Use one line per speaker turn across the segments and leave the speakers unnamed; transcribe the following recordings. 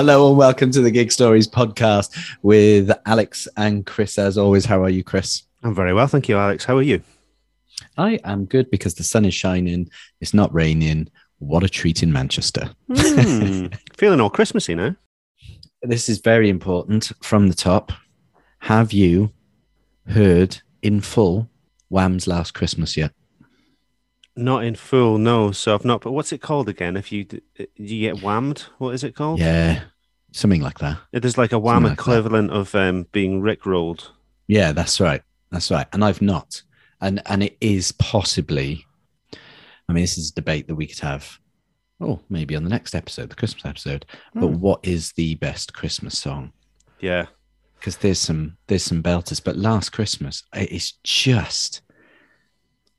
Hello and welcome to the Gig Stories podcast with Alex and Chris. As always, how are you, Chris?
I'm very well, thank you, Alex. How are you?
I am good because the sun is shining. It's not raining. What a treat in Manchester.
Mm, feeling all Christmassy now.
This is very important from the top. Have you heard in full Wham's Last Christmas yet?
Not in full, no. So I've not. But what's it called again? If you you get whammed, what is it called?
Yeah, something like that.
It is like a wham
Something like
equivalent of um, being rickrolled.
Yeah, that's right. That's right. And I've not. And and it is possibly. I mean, this is a debate that we could have. Oh, maybe on the next episode, the Christmas episode. But
Hmm.
what is the best Christmas song?
Yeah,
Because there's some there's some belters. But Last Christmas, it is just.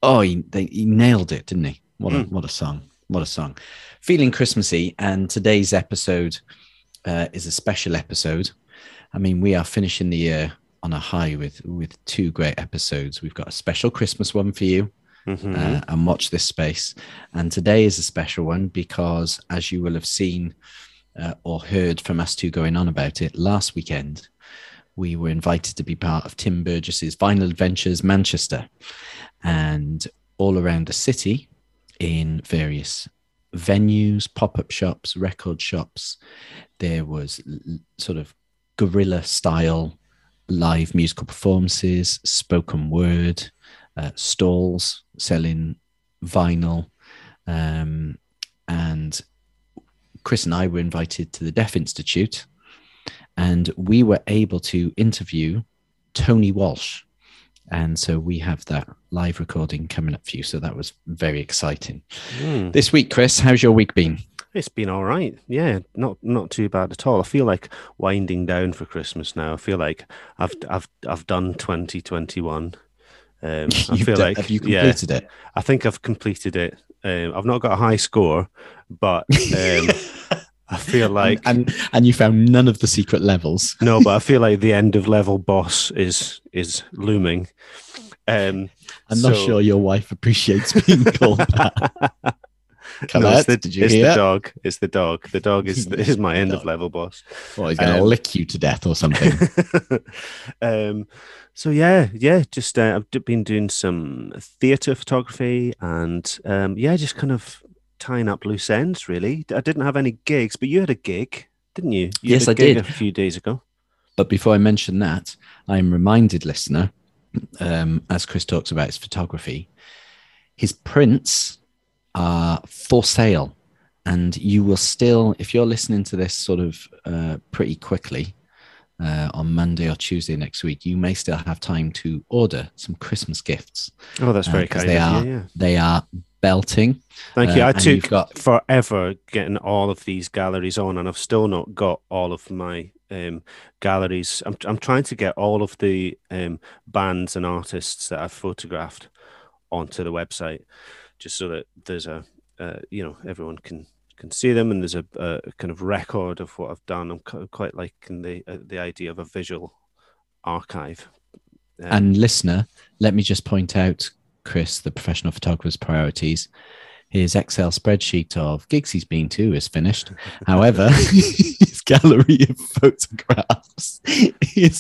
Oh, he, they, he nailed it, didn't he? What a
Hmm.
what a song! What a song! Feeling Christmassy, and today's episode uh, is a special episode. I mean, we are finishing the year on a high with with two great episodes. We've got a special Christmas one for you,
Mhm.
uh, and watch this space. And today is a special one because, as you will have seen uh, or heard from us two going on about it last weekend, we were invited to be part of Tim Burgess's Vinyl Adventures Manchester, and all around the city in various venues, pop up shops, record shops. There was sort of guerrilla style live musical performances, spoken word, uh, stalls selling vinyl. Um, and Chris and I were invited to the Deaf Institute, and we were able to interview Tony Walsh. And so we have that live recording coming up for you. So that was very exciting.
Mm.
This week, Chris, how's your week been?
It's been all right. Yeah, not not too bad at all. I feel like winding down for Christmas now. I feel like I've I've I've done 2021. Um, I feel
done-
like
have you
yeah,
completed it?
I think I've completed it. Um, I've not got a high score, but um, I feel like
and, and and you found none of the secret levels.
no, but I feel like the end of level boss is is looming. Um,
I'm not sure your wife appreciates being called that. Come
no, it's the,
Did you
it's
hear?
the dog. It's the dog. The dog is is my end of level boss.
Well, he's going to
um,
lick you to death or something.
um, so yeah, yeah, just uh, I've been doing some theatre photography and um, yeah, just kind of tying up loose ends. Really, I didn't have any gigs, but you had a gig, didn't you? you
Yes,
had a
I
gig
did.
A few days ago.
But before I mention that, I'm reminded, listener, um, as Chris talks about his photography, his prints are for sale. And you will still, if you're listening to this sort of uh, pretty quickly uh, on Monday or Tuesday next week, you may still have time to order some Christmas gifts.
Oh, that's
Uh,
very kind
they are-
you. Yeah.
They are belting.
Thank you.
Uh,
I took
got-
forever getting all of these galleries on, and I've still not got all of my um, galleries. I'm I'm trying to get all of the um, bands and artists that I've photographed onto the website, just so that there's a uh, you know everyone can can see them, and there's a, a kind of record of what I've done. I'm quite liking the uh, the idea of a visual archive. Um,
And listener, let me just point out, Chris, the professional photographer's priorities. His Excel spreadsheet of gigs he's been to is finished. However, gallery of photographs is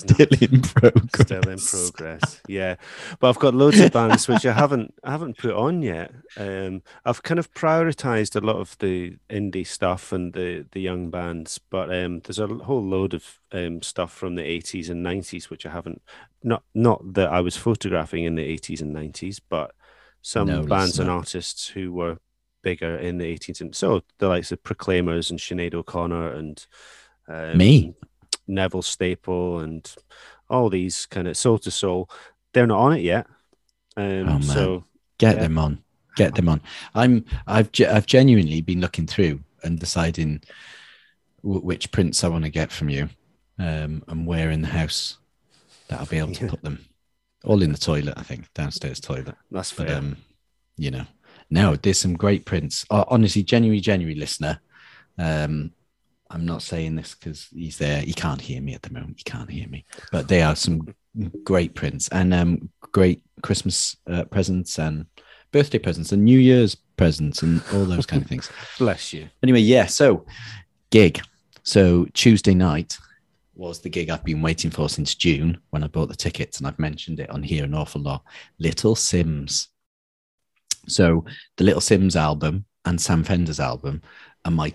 still
not.
in progress.
Still in progress, yeah. But I've got loads of bands which I haven't I haven't put on yet. Um, I've kind of prioritized a lot of the indie stuff and the the young bands, but um, there's a whole load of um, stuff from the 80s and 90s which I haven't not not that I was photographing in the 80s and 90s, but some
No,
bands and artists who were bigger in the 18th. and so the likes of Proclaimers and Sinead O'Connor and um,
Me.
Neville Staple and all these kind of Soul II Soul. They're not on it yet. Um,
Oh, man.
so
Get
Yeah.
them on. Get them on. I'm. I've. I've genuinely been looking through and deciding w- which prints I want to get from you, um, and where in the house that I'll be able to
Yeah.
put them. All in the toilet, I think, downstairs toilet.
that's
But
fair.
um, you know, no, there's some great prints. Oh, honestly, genuinely, genuinely, listener. Um, I'm not saying this because he's there. He can't hear me at the moment. He can't hear me. But they are some great prints and um, great Christmas uh, presents and birthday presents and New Year's presents and all those kind of things.
Bless you.
Anyway, yeah. So, gig. So Tuesday night was the gig I've been waiting for since June when I bought the tickets, and I've mentioned it on here an awful lot. Little Simz. So the Little Simz album and Sam Fender's album are my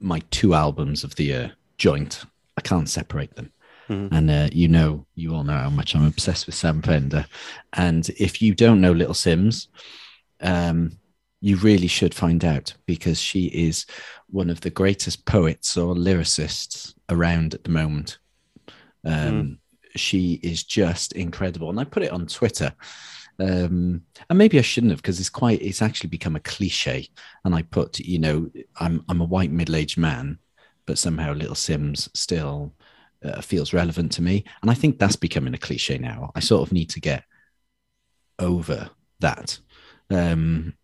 my two albums of the year joint. I can't separate them.
Mhm.
And uh, you know, you all know how much I'm obsessed with Sam Fender. And if you don't know Little Simz, um, you really should find out because she is one of the greatest poets or lyricists around at the moment. Um, She is just incredible. And I put it on Twitter. Um, and maybe I shouldn't have because it's quite, it's actually become a cliche. And I put, you know, I'm, I'm a white middle aged man, but somehow Little Simz still uh, feels relevant to me. And I think that's becoming a cliche now. I sort of need to get over that um,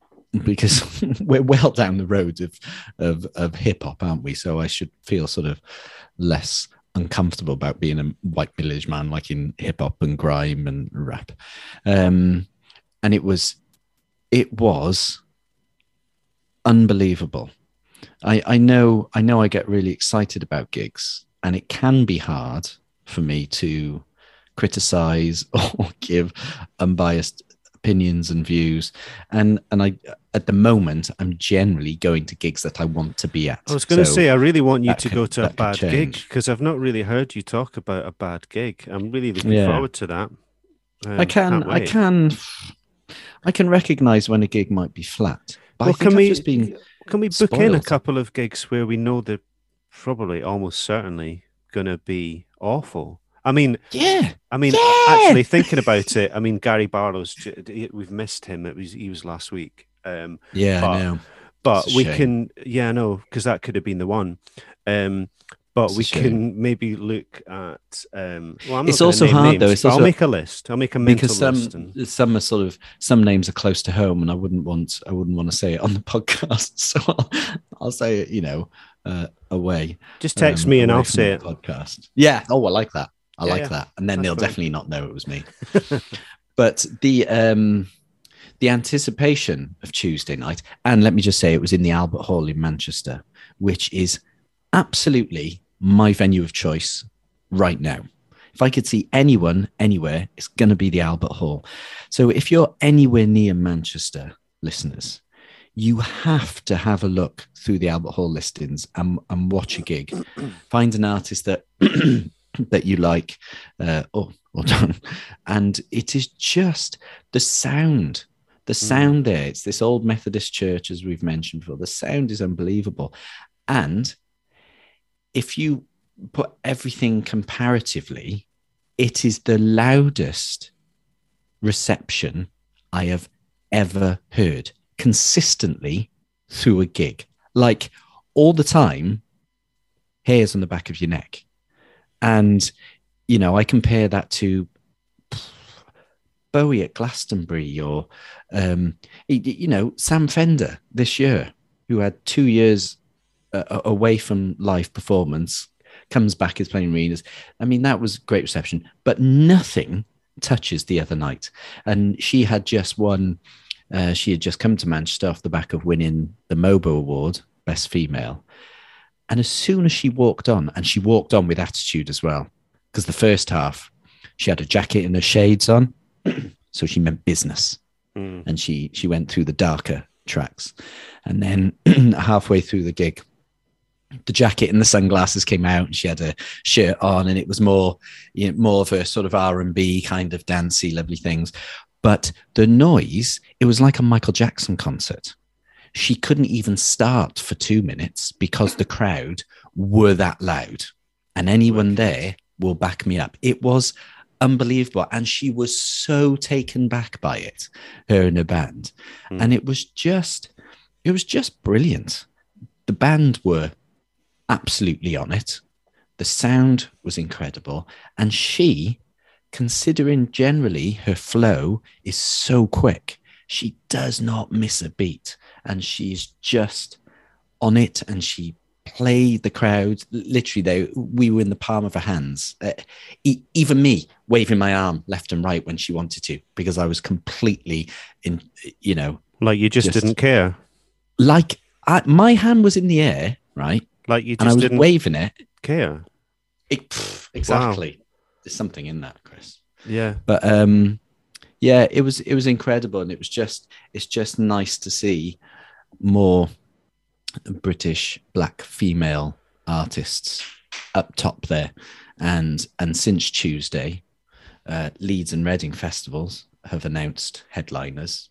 because we're well down the road of of, of hip hop, aren't we? So I should feel sort of less uncomfortable about being a white middle aged man, like in hip hop and grime and rap. Um, and it was, it was unbelievable. I, I know I know I get really excited about gigs, and it can be hard for me to criticize or give unbiased opinions and views. And and I at the moment I'm generally going to gigs that I want to be at.
I was going to
So-
say, I really want you to
could-
go to a bad gig because I've not really heard you talk about a bad gig. I'm really looking
Yeah.
forward to that. Um,
I can I can I can recognize when a gig might be flat. But
Well, can we can we book in a couple of gigs where we know they're probably almost certainly going to be awful? I mean,
yeah
I mean,
Yeah!
actually thinking about it, I mean, Gary Barlow's we've missed him. It was he was last week. Um,
yeah
But-
I know.
but we
shame.
can yeah no because that could have been the one um but
It's
we can maybe look at um well I'm
It's also hard,
names,
though. It's also-
I'll make a list I'll make a mental
because some
list and
some are sort of some names are close to home and I wouldn't want I wouldn't want to say it on the podcast so I'll, I'll say it you know uh, away
just text
um,
me and I'll say
the
it
podcast yeah oh I like that I
Yeah,
like
yeah.
that and then
That's
they'll definitely not know it was me but the um the anticipation of Tuesday night and let me just say it was in the Albert Hall in Manchester which is absolutely my venue of choice right now if I could see anyone anywhere, it's going to be the Albert Hall. So if you're anywhere near Manchester, listeners, you have to have a look through the Albert Hall listings and, and watch a gig. Find an artist that that you like. Uh, oh, well done. And it is just the sound. The sound there. It's this old Methodist church, as we've mentioned before. The sound is unbelievable. And if you put everything comparatively, it is the loudest reception I have ever heard consistently through a gig. Like all the time, hairs on the back of your neck. And, you know, I compare that to Bowie at Glastonbury or, um, you know, Sam Fender this year, who had two years uh, away from live performance, comes back is playing arenas. I mean, that was great reception, but nothing touches the other night. And she had just won, uh, she had just come to Manchester off the back of winning the MOBO Award, Best Female. And as soon as she walked on, and she walked on with attitude as well, because the first half, she had a jacket and her shades on. so she meant business
Mm.
and she she went through the darker tracks and then halfway through the gig the jacket and the sunglasses came out and she had a shirt on and it was more you know, more of a sort of r&b kind of dancey lovely things but the noise it was like a michael jackson concert she couldn't even start for two minutes because the crowd were that loud. And anyone there will back me up. It was unbelievable. And she was so taken back by it her and her band.
Hmm.
and it was just it was just brilliant. The band were absolutely on it. The sound was incredible. And she considering generally her flow is so quick she does not miss a beat and she's just on it and she played the crowd literally they we were in the palm of her hands uh, e- even me waving my arm left and right when she wanted to because i was completely in you know
like you just,
Just-
didn't care
like I, my hand was in the air right
like you
and i
just
was
didn't
waving it
care.
It, pff, exactly. Wow. There's something in that, Chris.
Yeah.
But um, yeah, it was it was incredible, and it was just it's just nice to see more British black female artists up top there, and and since Tuesday, uh, Leeds and Reading festivals have announced headliners,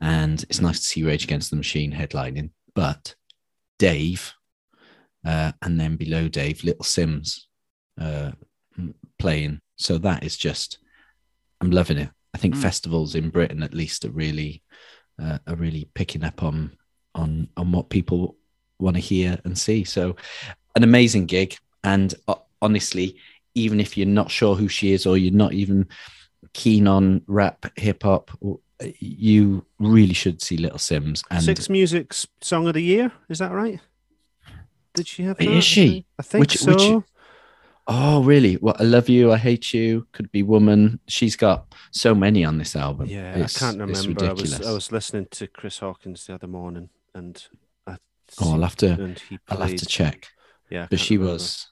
and it's nice to see Rage Against the Machine headlining. But Dave, uh, and then below Dave, Little Simz uh, playing. So that is just, I'm loving it. I think mm. festivals in Britain, at least, are really uh, are really picking up on on on what people want to hear and see. So, an amazing gig, and uh, honestly, even if you're not sure who she is or you're not even keen on rap, hip hop, you really should see Little Simz. And
Six Music's Song of the Year, is that right? Did she have? That?
Is she?
I think which, so. Which,
Oh, really? Well, I love you. I hate you. Could be woman. She's got so many on this album.
Yeah, it's, I can't remember. I was I was listening to Chris Hawkins the other morning, and I
oh, I'll have to. I'll have to check.
Yeah,
but she remember. was,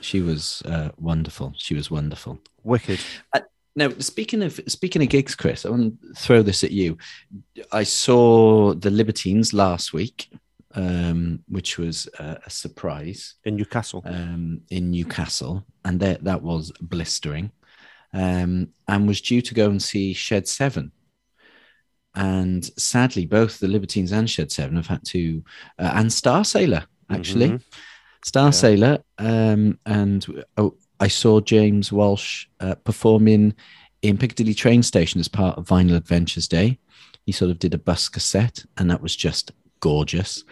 she was uh, wonderful. She was wonderful.
Wicked.
Uh, now, speaking of speaking of gigs, Chris, I want to throw this at you. I saw the Libertines last week um, which was a, a, surprise
in Newcastle.
Um, in Newcastle, and that that was blistering, um, and was due to go and see Shed Seven. And sadly, both the Libertines and Shed Seven have had to, uh, and Starsailor actually, mm-hmm. Star yeah. Sailor, um, and oh, I saw James Walsh uh, performing in Piccadilly train station as part of Vinyl Adventures Day. He sort of did a bus cassette, and that was just gorgeous.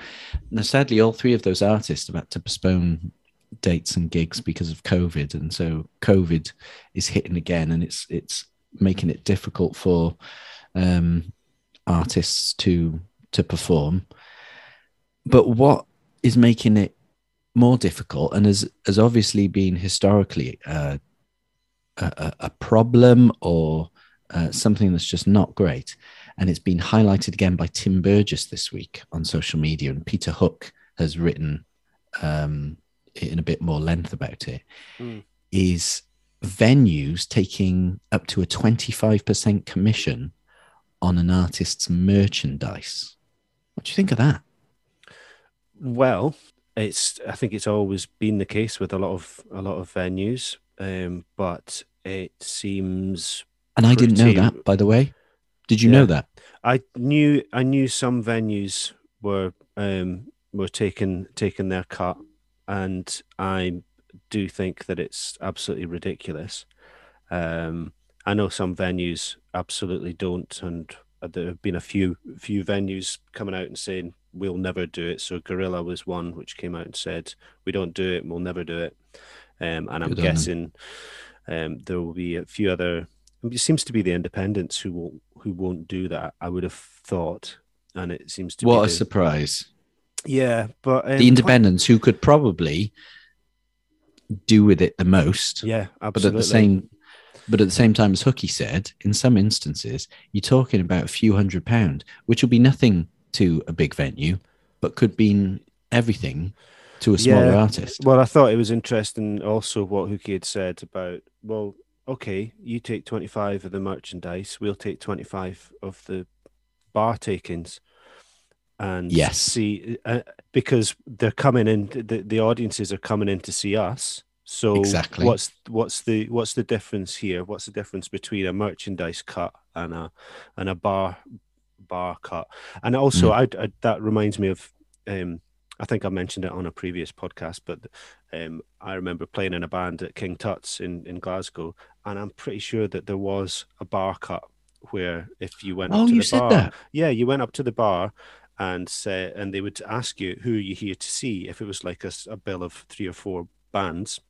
Now, sadly, all three of those artists have had to postpone dates and gigs because of COVID, and so COVID is hitting again, and it's it's making it difficult for um, artists to to perform. But what is making it more difficult, and has has obviously been historically uh, a, a, problem or uh, something that's just not great, and it's been highlighted again by Tim Burgess this week on social media. And Peter Hook has written um, in a bit more length about it. Mm. Is venues taking up to a 25% commission on an artist's merchandise. What do you think of that?
Well, it's I think it's always been the case with a lot of a lot of venues, um, but it seems.
And I didn't know that, by the way. Did you yeah. know that?
I knew I knew some venues were um, were taking taking their cut, and I do think that it's absolutely ridiculous. Um, I know some venues absolutely don't, and there have been a few few venues coming out and saying we'll never do it. So Gorilla was one which came out and said we don't do it, we'll never do it. Um, and I'm guessing um, there will be a few other it seems to be the independents who will who won't do that. I would have thought, and it seems to.
Be What
a
the, surprise!
Yeah, but
um, the independents who could probably do with it the most.
Yeah, absolutely.
But at the same, but at the same time, as Hooky said, in some instances, you're talking about a few hundred pound, which will be nothing to a big venue, but could mean everything to a smaller yeah. artist.
Well, I thought it was interesting also what Hooky had said about well, okay, you take 25 of the merchandise, we'll take 25 of the bar takings. And
yes,
see, uh, because they're coming in, the, the audiences are coming in to see us. So
exactly,
what's what's the what's the difference here? What's the difference between a merchandise cut and a and a bar bar cut? And also, mm. I, I, that reminds me of um, I think I mentioned it on a previous podcast, but um, I remember playing in a band at King Tut's in, in Glasgow, and I'm pretty sure that there was a bar cut where if you went
oh,
up to
you
the
said
bar,
that.
yeah, you went up to the bar and say, and they would ask you who are you here to see. If it was like a, a bill of three or four bands,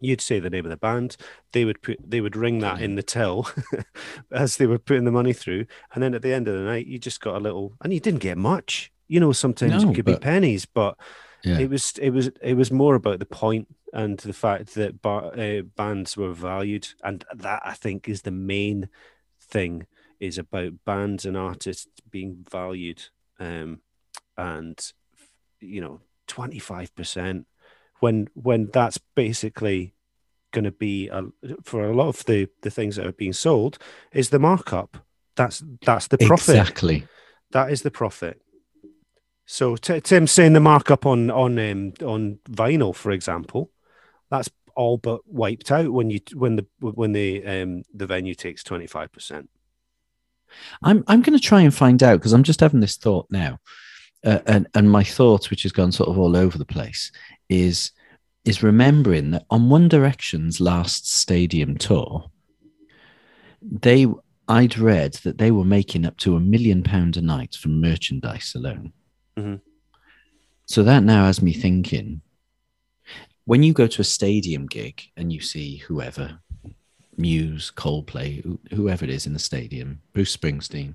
you'd say the name of the band. They would put they would ring that in the till as they were putting the money through, and then at the end of the night, you just got a little, and you didn't get much. You know, sometimes no, it could but, be pennies, but yeah. it was it was it was more about the point and the fact that bar, uh, bands were valued, and that I think is the main thing is about bands and artists being valued, um, and you know, twenty five percent when when that's basically going to be a, for a lot of the the things that are being sold is the markup. That's that's the profit.
Exactly.
That is the profit. So t- Tim's saying the markup on on um, on vinyl, for example, that's all but wiped out when you when the when the um, the venue takes twenty five percent.
I'm I'm going to try and find out because I'm just having this thought now, uh, and and my thoughts, which has gone sort of all over the place, is is remembering that on One Direction's last stadium tour, they I'd read that they were making up to a million pound a night from merchandise alone.
Mm-hmm.
So that now has me thinking. When you go to a stadium gig and you see whoever, Muse, Coldplay, whoever it is in the stadium, Bruce Springsteen,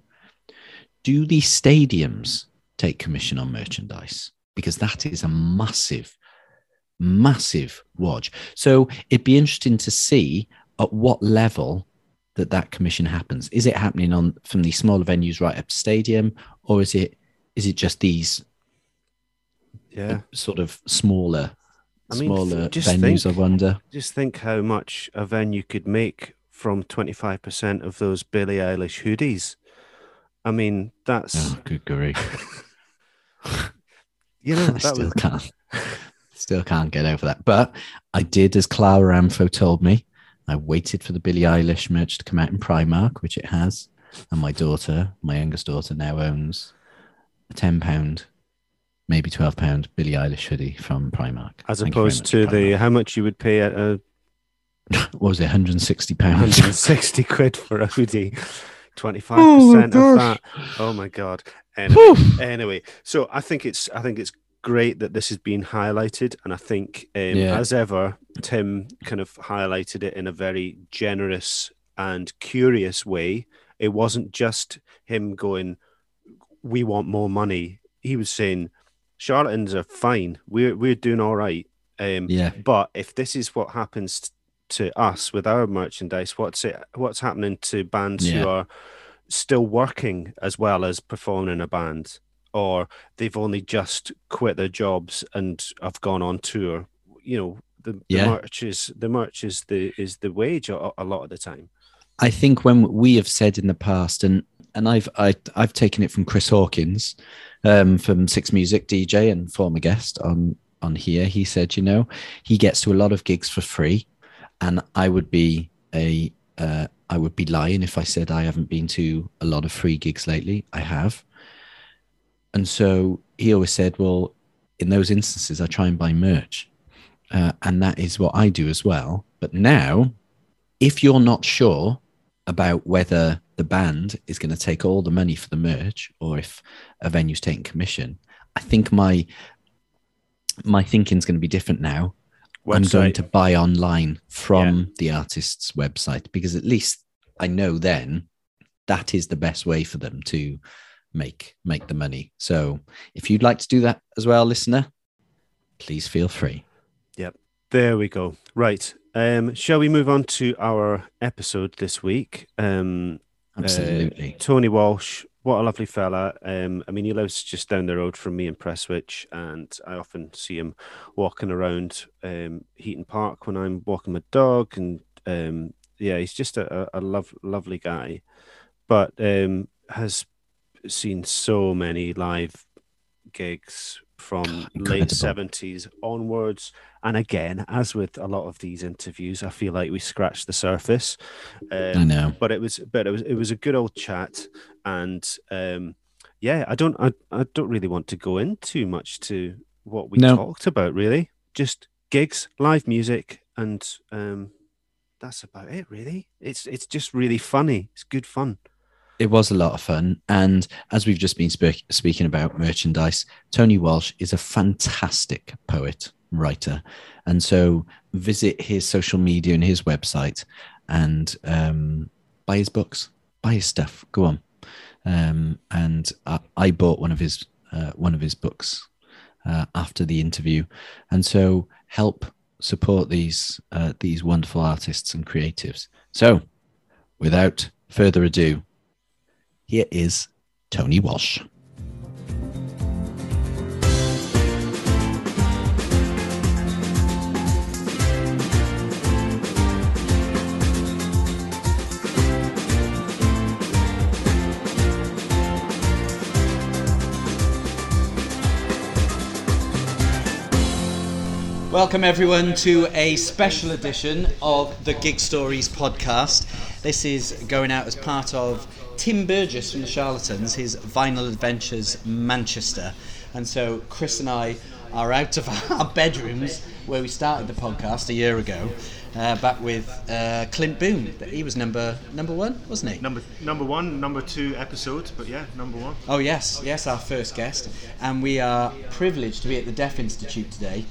do these stadiums take commission on merchandise? Because that is a massive massive watch. So it'd be interesting to see at what level that that commission happens. Is it happening on from the smaller venues right up to stadium, or is it is it just these
yeah uh,
sort of smaller
I mean,
smaller
just
venues?
think-
I wonder.
Just think how much a venue could make from twenty five percent of those Billie Eilish hoodies. I mean, that's
Oh, good grief!
you know
I
that
still
was
can't, still can't get over that. But I did, as Clara Amfo told me, I waited for the Billie Eilish merch to come out in Primark, which it has, and my daughter, my youngest daughter, now owns a ten pound, maybe twelve pound Billie Eilish hoodie from Primark.
as
Thank
opposed to the how much you would pay at a
what was it, 160 pounds?
160 quid for a hoodie. 25%
Oh
of that. Oh my god. Anyway, anyway, so I think it's I think it's great that this is being highlighted and I think um,
Yeah.
as ever Tim kind of highlighted it in a very generous and curious way. It wasn't just him going we want more money. He was saying charlatans are fine. We're we're doing all right. Um,
Yeah.
but if this is what happens to us with our merchandise, what's it? What's happening to bands
Yeah.
who are still working as well as performing in a band, or they've only just quit their jobs and have gone on tour? You know, the, the
Yeah.
merch is the merch is the is the wage a, a lot of the time.
I think when we have said in the past, and and I've I, I've taken it from Chris Hawkins, um, from Six Music DJ and former guest on on here. He said, you know, he gets to a lot of gigs for free, and I would be a uh, I would be lying if I said I haven't been to a lot of free gigs lately. I have, and so he always said, well, in those instances, I try and buy merch, uh, and that is what I do as well. But now, if you're not sure about whether the band is going to take all the money for the merch or if a venue's taking commission, I think my my thinking's going to be different now. I'm going to buy online from the artist's website because at least I know then that is the best way for them to make make the money. So if you'd like to do that as well, listener, please feel free. Yep.
There we go. Right. Um, shall we move on to our episode this week? Um,
Absolutely.
Tony Walsh, what a lovely fella. Um, I mean, he lives just down the road from me in Prestwich, and I often see him walking around um, Heaton Park when I'm walking my dog. And um, yeah, he's just a, a a love, lovely guy, but um, has seen so many live gigs from late seventies onwards. And again, as with a lot of these interviews, I feel like we scratched the surface. Um,
I know.
but it was but it was it was a good old chat and um yeah i don't i, I don't really want to go in too much to what we
No.
talked about really just gigs live music and um that's about it really it's it's just really funny it's good fun
It was a lot of fun. And as we've just been spe- speaking about merchandise, Tony Walsh is a fantastic poet, writer. And so visit his social media and his website and um, buy his books, buy his stuff. Go on. Um, and I, I bought one of his uh, one of his books uh, after the interview, and so help support these uh, these wonderful artists and creatives. So, without further ado, here is Tony Walsh.
Welcome, everyone, to a special edition of the Gig Stories podcast. This is going out as part of Tim Burgess from the Charlatans, his Vinyl Adventures Manchester. And so Chris and I are out of our bedrooms where we started the podcast a year ago, uh, back with uh, Clint Boon. He was number number one, wasn't he?
Number number one, number two episodes, but yeah, number one.
Oh yes, yes, our first guest, and we are privileged to be at the Deaf Institute today,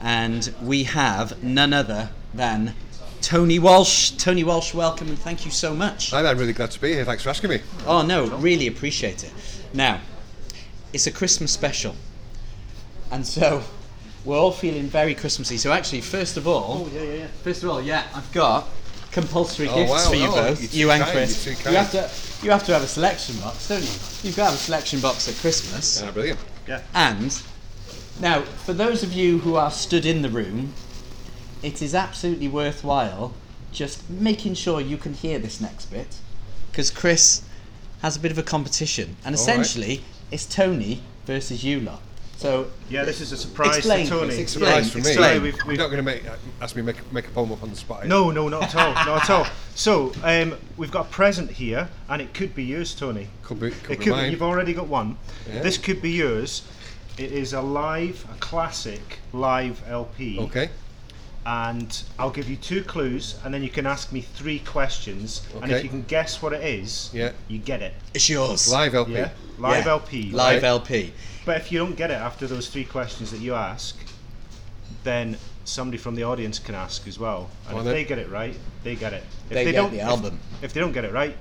and we have none other than Tony Walsh. Tony Walsh, welcome and thank you so much.
I'm really glad to be here. Thanks for asking me.
Oh no, really appreciate it. Now, it's a Christmas special, and so we're all feeling very Christmassy. So actually, first of all,
Oh yeah, yeah, yeah.
First of all, yeah, I've got compulsory
Oh,
gifts
wow.
for you
Oh,
both,
you're too
you and
kind,
Chris.
you're too
You have to, you have to have a selection box, don't you? You've got to have a selection box at Christmas.
Ah, brilliant.
Yeah.
And now, for those of you who are stood in the room, it is absolutely worthwhile just making sure you can hear this next bit, because Chris has a bit of a competition, and
All right.
essentially, it's Tony versus you lot. So
Yeah, this is a surprise
Explain,
to Tony.
It's a
Explain,
surprise for me.
explain.
We've-
You're not going to make ask me make make a poem up on the spot.
No, no, not at all, not at all. So, um, we've got a present here, and it could be yours, Tony.
Could be, could
It
be
could.
mine.
You've already got one.
Yeah.
This could be yours. It is a live, a classic live LP.
Okay.
And I'll give you two clues, and then you can ask me three questions. And if you can guess what it is,
Yeah.
you get it.
it's yours.
Live LP.
Yeah. Live
Yeah.
LP.
Live
right?
LP.
But if you don't get it after those three questions that you ask, then somebody from the audience can ask as well. And if
then.
they get it right, they get it. If
They get
don't,
the album.
If, they don't get it right,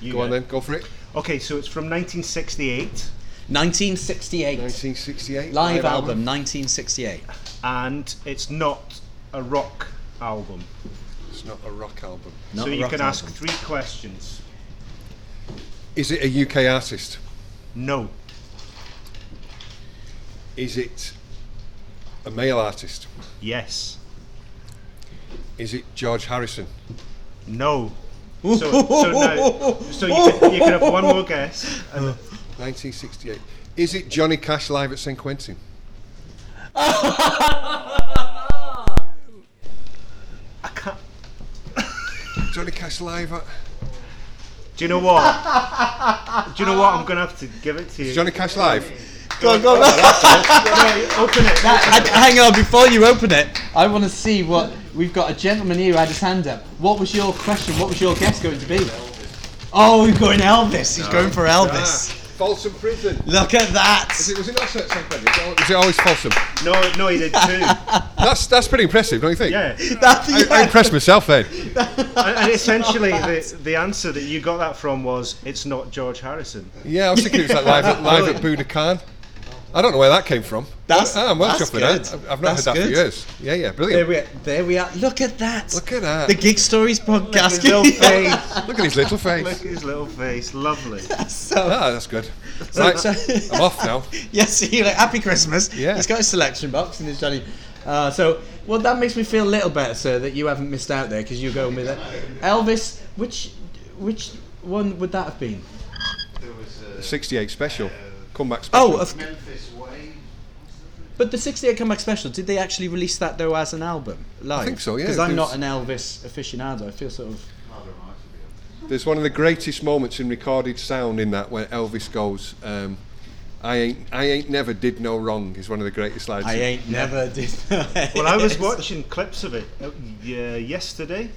you
Go
get
on
it.
then. Go for it.
Okay, so it's from 1968,
1968.
1968.
Live album, 1968.
and it's not a rock album.
It's not a rock album.
Not
so you
rock
can ask
album.
three questions.
Is it a UK artist?
No,
Is it a male artist?
yes,
Is it George Harrison?
no. So, so, now, so you, can, you can have one more guess.
1968. Is it Johnny Cash live at St Quentin?
I can't.
Johnny Cash live at
Do you know what? Do you know what? I'm gonna have to give it to you.
Is Johnny Cash live?
Go on, go on.
open it.
I- hang on, before you open it, I want to see what we've got. A gentleman here who had his hand up. What was your question? What was your guess going to be? Oh, he's going Elvis. He's going for Elvis.
Ah. Folsom Prison.
Look at that.
Is it, was it not St Quentin? Is it Is it always Folsom?
No, no, he did too.
That's that's pretty impressive, don't you think?
Yeah.
That-
I, I impressed myself then.
and, and essentially, the, the answer that you got that from was it's not George Harrison.
Yeah, I was thinking it was like live at, live at Budokan. I don't know where that came from.
That's-
Ah, I'm well
that's
chuffed with that.
good.
I've- I've not
That's
heard that
good.
for years. Yeah, yeah,
There
brilliant.
we, are, there we are. Look at that.
Look at that.
The Gig Stories podcast.
His little face.
Look at his little face.
Look at his little face. Lovely.
so,
Ah, that's good. Right,
so-
I'm off now.
yes, he like happy Christmas.
Yeah.
He's got his selection box and his Johnny. Uh, so, well, that makes me feel a little better, sir, that you haven't missed out there because you're going with it. Elvis, which which one would that have been?
68 special. Comeback special.
Oh, of, but the 68 comeback special. Did they actually release that though as an album live?
think so, yeah,
Because I'm not an Elvis aficionado. I feel sort of.
There's one of the greatest moments in recorded sound in that where Elvis goes, um, I ain't I ain't never did no wrong is one of the greatest lines.
I ain't never did.
Well, I was watching clips of it uh, yesterday.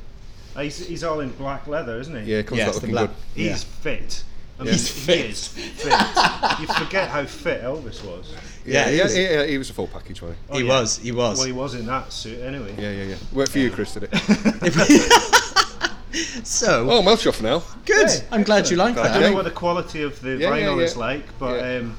Uh, He's, he's all in black leather, isn't he?
Yeah, it comes
Yeah,
out looking good.
He's
Yeah.
fit. I mean,
He's
he
fit.
is fit. you forget how fit Elvis was.
Yeah, he
yeah,
was-
yeah, yeah, he was a full package, wasn't
he
yeah.
was. He was.
Well, he was in that suit anyway.
he? Yeah, yeah, yeah. Worked for you, Chris, did it?
so
oh, I'm well chuffed now.
good.
Yeah,
I'm glad you like that.
I
don't
know what the quality of the
Yeah, yeah,
vinyl
yeah.
is like, but
Yeah.
um,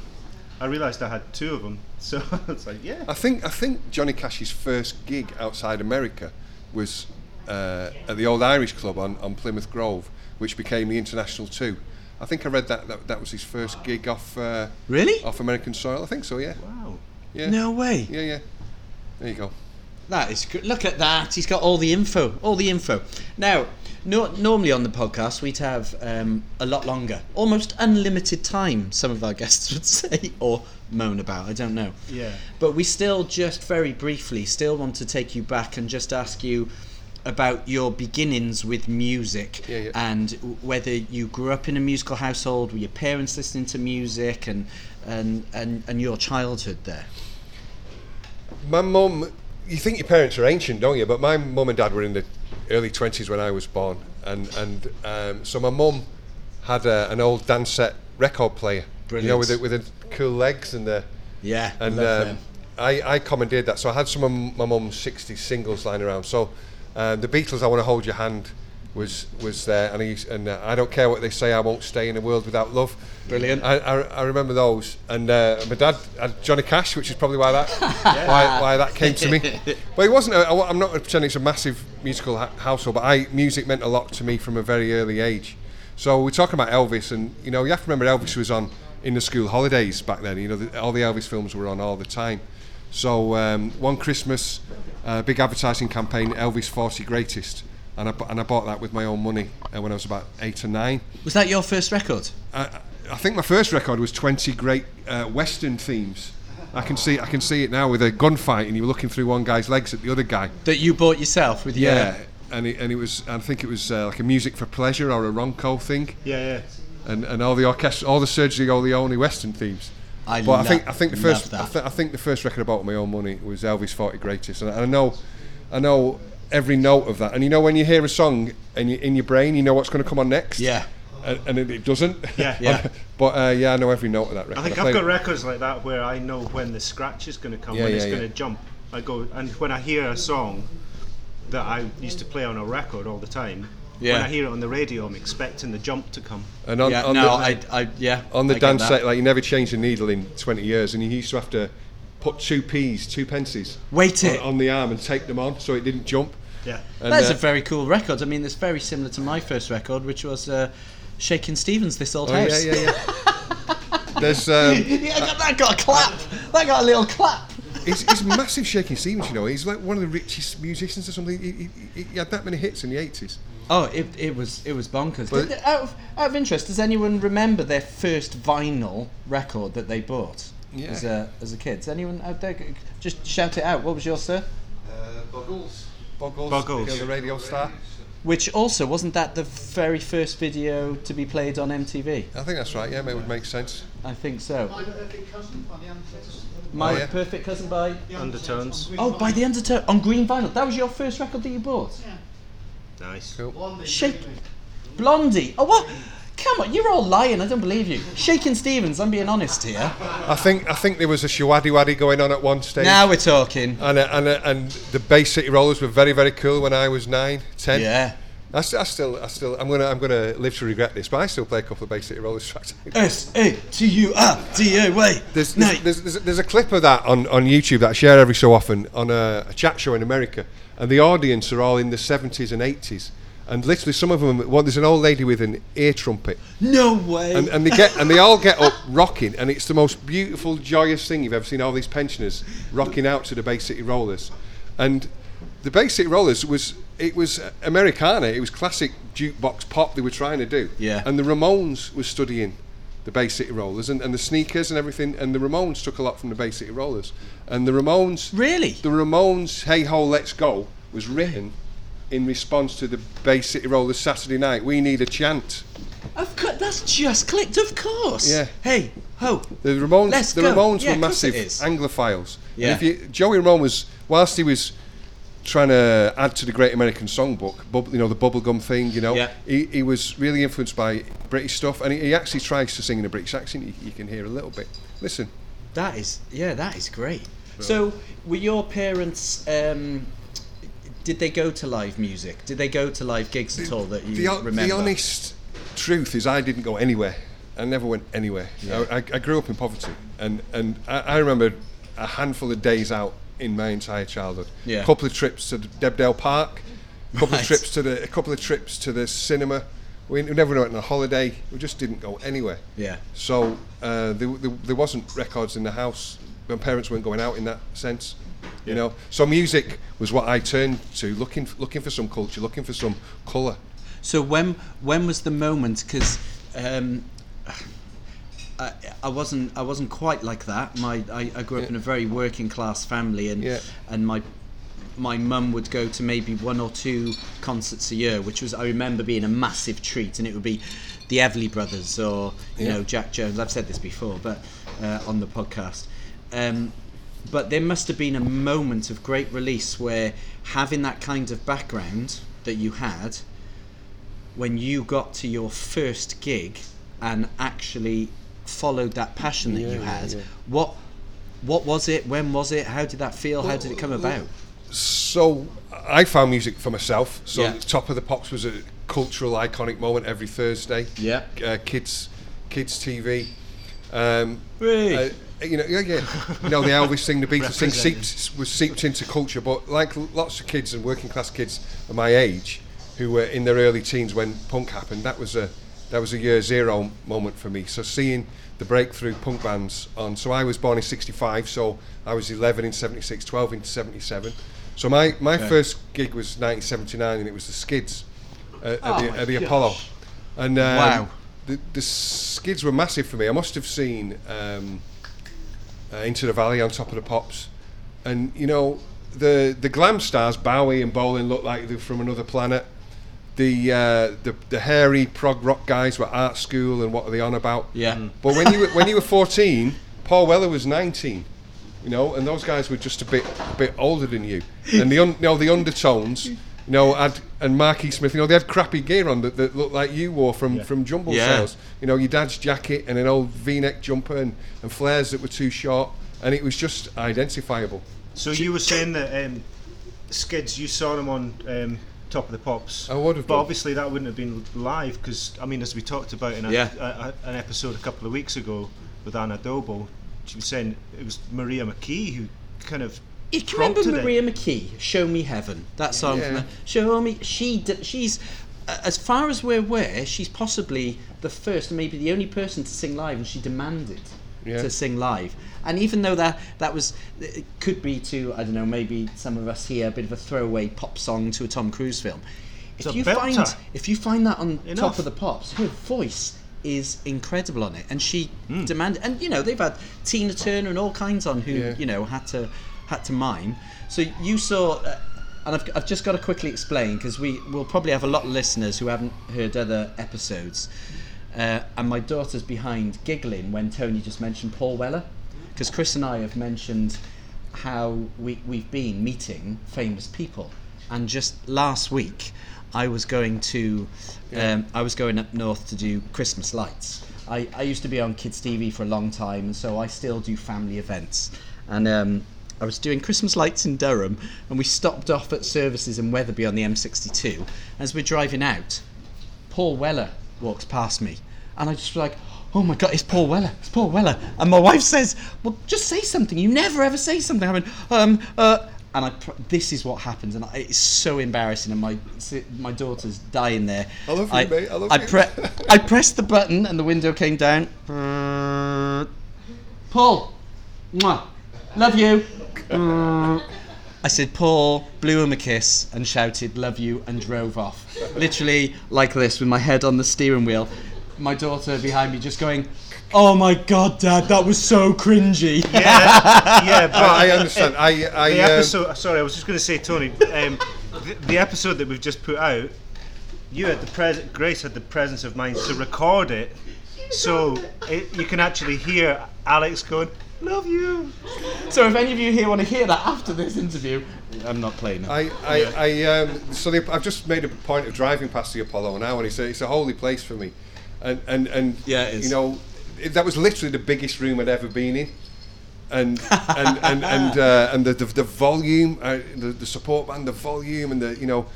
I realised I had two of them. So it's like, yeah.
I think I think Johnny Cash's first gig outside America was uh, at the Old Irish Club on, on Plymouth Grove, which became the International Two. I think I read that that, that was his first gig off uh,
Really?
off American soil. I think so. Yeah,
Wow.
yeah,
No way.
yeah, yeah. There you go.
That is good. Look at that. He's got all the info. All the info. Now, No, normally on the podcast we'd have um, a lot longer, almost unlimited time. Some of our guests would say or moan about. I don't know.
Yeah.
But we still just very briefly still want to take you back and just ask you about your beginnings with music
Yeah, yeah.
and whether you grew up in a musical household, were your parents listening to music, and and and, and your childhood there.
My mum, you think your parents are ancient, don't you? But my mum and dad were in the early 20s when I was born. And, and um, so my mum had a, an old Dansette record player. You know, with the, with the cool legs and the.
Yeah,
And
love
um,
them.
I, I commandeered that. So I had some of my mum's 60 singles lying around. So um, the Beatles, I Want to Hold Your Hand, was was there. And, he, and uh, I don't care what they say, I won't stay in a world without love.
Brilliant.
I, I, I remember those. And uh, my dad had Johnny Cash, which is probably why that why, why that came to me. But it wasn't. A, I, am not pretending it's a massive musical ha- household, but I music meant a lot to me from a very early age. So we're talking about Elvis, and you know you have to remember Elvis was on in the school holidays back then. You know the, all the Elvis films were on all the time. So um, one Christmas, uh, big advertising campaign, Elvis 40 Greatest, and I, and I bought that with my own money uh, when I was about eight or nine.
Was that your first record?
I, I think my first record was 20 great uh, Western themes. I can see I can see it now with a gunfight, and you were looking through one guy's legs at the other guy.
That you bought yourself with your
Yeah, and it, and it was I think it was uh, like a music for pleasure or a Ronco thing,
Yeah, yeah.
and, and all the orchestra, all the Sergio Leone Western themes.
I
but I think I think the first. I, th- I think the first record I bought with my own money was Elvis 40 Greatest, and I, I know I know every note of that. And you know when you hear a song and you, in your brain, you know what's going to come on next.
Yeah.
and, and it, it doesn't.
Yeah.
Yeah.
but uh, yeah, I know every note of that record.
I think
play
I've got
it-
records like that where I know when the scratch is going to come,
Yeah,
when it's
yeah,
going to jump. I go, and when I hear a song that I used to play on a record all the time,
Yeah.
when I hear it on the radio, I'm expecting the jump to come.
and on,
yeah,
on
no,
the,
I, I, yeah.
on the
I
Dansette, like you never changed the needle in 20 years, and you used to have to put two P's, two pences,
wait
on,
it.
on the arm and take them on so it didn't jump.
Yeah.
And,
That's
uh,
a very cool record. I mean, it's very similar to my first record, which was uh, Shaking Stevens, This Old
oh, yeah,
House.
yeah, yeah. There's um,
yeah, that- that got a clap. That got a little clap.
he's, he's massive Shaking Stevens, you know. He's like one of the richest musicians or something. He, he, he, he had that many hits in the 80s.
Oh, it, it was it was bonkers.
But-
Did- out, of, out of interest, does anyone remember their first vinyl record that they bought
Yeah.
as a as a kid? Does anyone out there just shout it out? What was yours, sir?
Uh, Buggles. Buggles.
Buggles.
the radio star.
Which also wasn't that the very first video to be played on MTV?
I think that's right, yeah, it would make sense.
I think so.
My perfect cousin by the Ancestors.
My
Oh, yeah.
perfect cousin by
Undertones.
oh by the Undertow on green vinyl. That was your first record that you bought.
Nice.
Cool.
Blondie.
Shake Blondie. Oh what? Come on, you're all lying. I don't believe you. Shaking Stevens. I'm being honest here.
I think I think there was a Showaddywaddy going on at one stage.
Now we're talking.
And, uh, and, uh, and the Bay City Rollers were very very cool when I was nine, ten.
Yeah.
I, st- I still, I still, I'm gonna, I'm gonna live to regret this, but I still play a couple of Bay City Rollers tracks.
S A T U R D A Y.
There's,
No.
there's, there's, there's, there's a clip of that on, on YouTube that I share every so often on a, a chat show in America, and the audience are all in the 70s and 80s, and literally some of them, well, there's an old lady with an ear trumpet,
No way.
and, and they get, and they all get up rocking, and it's the most beautiful, joyous thing you've ever seen. All these pensioners rocking out to the Bay City Rollers, and the Bay City Rollers was, it was Americana, it was classic jukebox pop they were trying to do,
Yeah.
and the Ramones was studying the Bay City Rollers and, and the sneakers and everything. And the Ramones took a lot from the Bay City Rollers. And the Ramones,
really?
the Ramones, "Hey Ho, Let's Go" was written in response to the Bay City Rollers Saturday Night. We need a chant.
Of course, that's just clicked. Of course.
Yeah.
Hey, ho.
The Ramones,
Let's
the
go.
Ramones
Yeah,
were massive. Anglophiles. And
Yeah.
if you, Joey Ramone was, whilst he was trying to add to the Great American Songbook, bub, you know, the bubblegum thing, you know,
Yeah.
he, he was really influenced by British stuff, and he, he actually tries to sing in a British accent. You, you can hear a little bit. Listen.
That is yeah, that is great. So, were your parents? Um, did they go to live music? Did they go to live gigs at all that you
the,
remember?
the honest truth is, I didn't go anywhere. I never went anywhere. I, I, I grew up in poverty, and and I, I remember a handful of days out in my entire childhood.
Yeah.
A couple of trips to Debdale Park, a couple
Right.
of trips to the, a couple of trips to the cinema. We, we never went on a holiday. We just didn't go anywhere.
Yeah.
So uh, there, there, there wasn't records in the house. My parents weren't going out in that sense, you know. So music was what I turned to, looking looking for some culture, looking for some colour.
So when when was the moment? Because um, I, I wasn't I wasn't quite like that. My I, I grew up
Yeah.
in a very working class family, and
Yeah.
and my my mum would go to maybe one or two concerts a year, which was I remember being a massive treat, and it would be the Everly Brothers or you
Yeah.
know Jack Jones. I've said this before, but uh, on the podcast. Um, but there must have been a moment of great release where having that kind of background that you had when you got to your first gig and actually followed that passion that you
Yeah, yeah,
had
yeah.
what what was it when was it how did that feel how did it come about
So I found music for myself. So
Yeah.
Top of the Pops was a cultural iconic moment every Thursday.
Yeah.
Uh, kids, kids TV. Um, uh, you know, yeah, yeah. You know, the Elvis thing, the Beatles thing seeped, was seeped into culture. But like lots of kids and working class kids of my age, who were in their early teens when punk happened, that was a that was a year zero moment for me. So seeing the breakthrough punk bands on. So I was born in '65, so I was 11 in '76, 12 in '77. So my, my first gig was 1979, and it was the Skids uh, at, the, at the Apollo. And um,
Wow.
the, the Skids were massive for me. I must have seen um, uh, Into the Valley on top of the Pops, and you know the the glam stars Bowie and Bolan looked like they're from another planet. The, uh, the the hairy prog rock guys were art school and what are they on about?
Yeah. Mm.
But when you were, when you were 14, Paul Weller was 19. You know, and those guys were just a bit a bit older than you. And the un, you know the undertones, you know, had, and Marky Smith, you know, they had crappy gear on that, that looked like you wore from from Jumble
Yeah.
Sales. You know, your dad's jacket and an old V-neck jumper and, and flares that were too short, and it was just identifiable.
So you were saying that um, Skids, you saw them on um, Top of the Pops.
I would have
But
done.
obviously that wouldn't have been live because, I mean, as we talked about in a,
Yeah.
a, a, an episode a couple of weeks ago with Anna Dobo, she was saying it was Maria McKee who kind of
You can remember
prompted it.
Maria McKee, "Show Me Heaven"? That song from
Yeah.
the "Show Me." She, d- she's, as far as we're aware, she's possibly the first, and maybe the only person to sing live, and she demanded
Yeah.
to sing live. And even though that that was, it could be to I don't know, maybe some of us here a bit of a throwaway pop song to a Tom Cruise film. If
a
you find if you find that on top of the pops, her voice is incredible on it, and she
Hmm.
demanded. And you know they've had Tina Turner and all kinds on who
Yeah.
you know had to had to mime. So you saw, uh, and I've, I've just got to quickly explain because we will probably have a lot of listeners who haven't heard other episodes. Uh, and my daughter's behind giggling when Tony just mentioned Paul Weller, because Chris and I have mentioned how we, we've been meeting famous people. And just last week, I was going to, um, I was going up north to do Christmas lights. I, I used to be on Kids TV for a long time, and so I still do family events. And um, I was doing Christmas lights in Durham, and we stopped off at services in Wetherby on the M62. As we're driving out, Paul Weller walks past me, and I just was like, "Oh my god, it's Paul Weller! It's Paul Weller!" And my wife says, "Well, just say something. You never ever say something." I went, "Um, uh," and I. Pr- this is what happens, and I, it's so embarrassing. And my my daughter's dying there.
I love you, mate, I love
I
you.
Pre- I pressed the button, and the window came down. Paul, mwah, love you. I said, Paul, blew him a kiss and shouted, love you, and drove off. Literally like this, with my head on the steering wheel. My daughter behind me just going, Oh my god, Dad, that was so cringy.
Yeah, yeah, but
I, I understand. I, I
the
um.
Sorry, I was just going to say, Tony. Um, the, the episode that we've just put out, you had the pres. Grace had the presence of mind to record it, so it, you can actually hear Alex going, "Love you."
So if any of you here want to hear that after this interview, I'm not playing it.
I, I, I um, so the, I've just made a point of driving past the Apollo now, and it's a, it's a holy place for me, and and and
Yeah,
you know, it, that was literally the biggest room I'd ever been in, and and and and, uh, and the, the the volume, uh, the the support band, the volume, and the you know,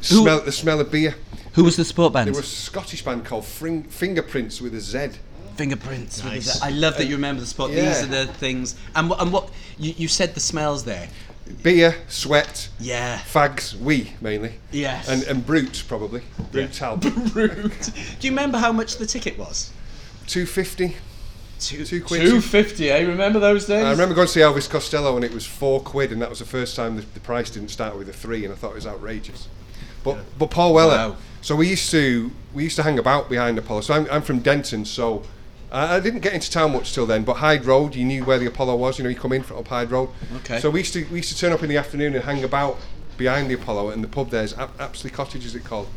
smell the smell of beer.
Who was the support band?
There was a Scottish band called Fring, Fingerprints with a Z.
Fingerprints. with
Nice.
the- I love that you remember the spot. These are the things. And what? And what? You, you said the smells there.
Beer, sweat,
Yeah.
fags, we mainly,
Yes.
and and Brut probably, Brut brutal,
Rude. Do you remember how much the ticket was?
two fifty.
Two,
Two quid.
Two fifty. Eh? Remember those days?
I remember going to see Elvis Costello and it was four quid, and that was the first time the, the price didn't start with a three, and I thought it was outrageous. But but Paul Weller.
Wow.
So we used to we used to hang about behind Apollo. So I'm, I'm from Denton, so I, I didn't get into town much till then. But Hyde Road, you knew where the Apollo was. You know, you come in from up Hyde Road.
Okay.
So we used to we used to turn up in the afternoon and hang about behind the Apollo, and the pub there's Ap- Apsley Cottage, is it called?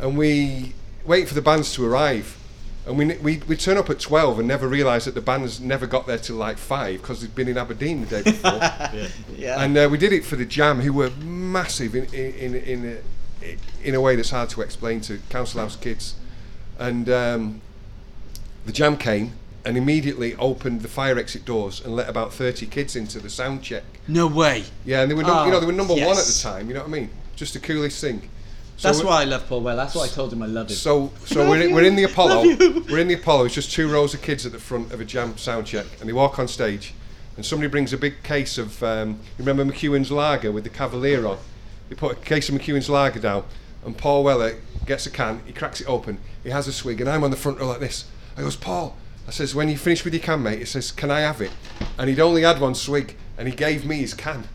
And we wait for the bands to arrive. And we, we, we turn up at 12 and never realise that the bands never got there till like 5 because they'd been in Aberdeen the day before.
Yeah.
And uh, we did it for the Jam, who were massive in in in, in, a, in a way that's hard to explain to Council House kids. And um, the Jam came and immediately opened the fire exit doors and let about 30 kids into the sound check.
no way.
Yeah, and they were num- you know they were number one at the time. You know what I mean? Just the coolest thing. So
That's why I love Paul Weller. That's why I told him I love him.
So, so we're in, we're in the Apollo. We're in the Apollo. It's just two rows of kids at the front of a jam sound check, and they walk on stage, and somebody brings a big case of. Um, you remember McEwan's Lager with the Cavalier on? They put a case of McEwan's Lager down, and Paul Weller gets a can. He cracks it open. He has a swig, and I'm on the front row like this. I goes, Paul. I says, when you finish with your can, mate. He says, can I have it? And he'd only had one swig, and he gave me his can.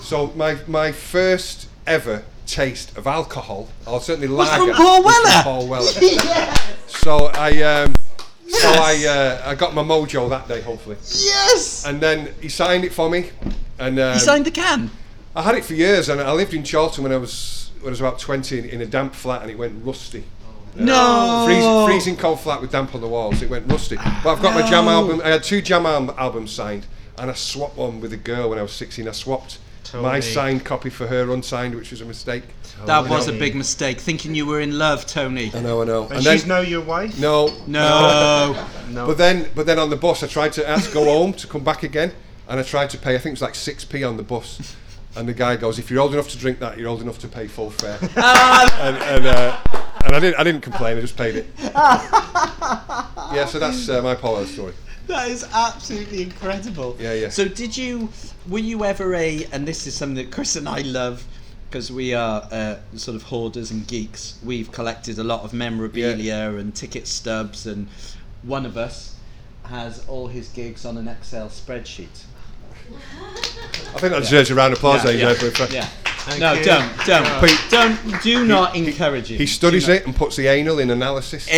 So my my first ever taste of alcohol, or certainly lager,
from Paul
was from
Weller?
Paul Weller. yes. So I um, yes. so I uh, I got my mojo that day, hopefully.
yes.
And then he signed it for me, and um,
he signed the can.
I had it for years, and I lived in Chorlton when I was when I was about twenty in, in a damp flat, and it went rusty.
No.
Freezing, freezing cold flat with damp on the walls. It went rusty. But I've got my jam album. I had two jam al- albums signed, and I swapped one with a girl when I was 16. I swapped my signed copy for her unsigned, which was a mistake.
That was a big mistake. Thinking you were in love, Tony.
I know, I know.
And, she's now your wife?
no,
No.
No.
But then, but then on the bus, I tried to ask go home to come back again, and I tried to pay. I think it was like six p on the bus, and the guy goes, "If you're old enough to drink that, you're old enough to pay full fare." and and, uh, and I didn't, I didn't complain. I just paid it. yeah, so that's uh, my Polo story.
That is absolutely incredible.
Yeah, yeah.
So, did you, were you ever a, and this is something that Chris and I love because we are uh, sort of hoarders and geeks. We've collected a lot of memorabilia and ticket stubs, and one of us has all his gigs on an Excel spreadsheet.
I think that deserves a round of applause. there,
yeah,
Joe, for-
yeah. No,
you.
don't, don't,
Pete,
don't, do not encourage it.
He studies it and puts the anal in analysis.
I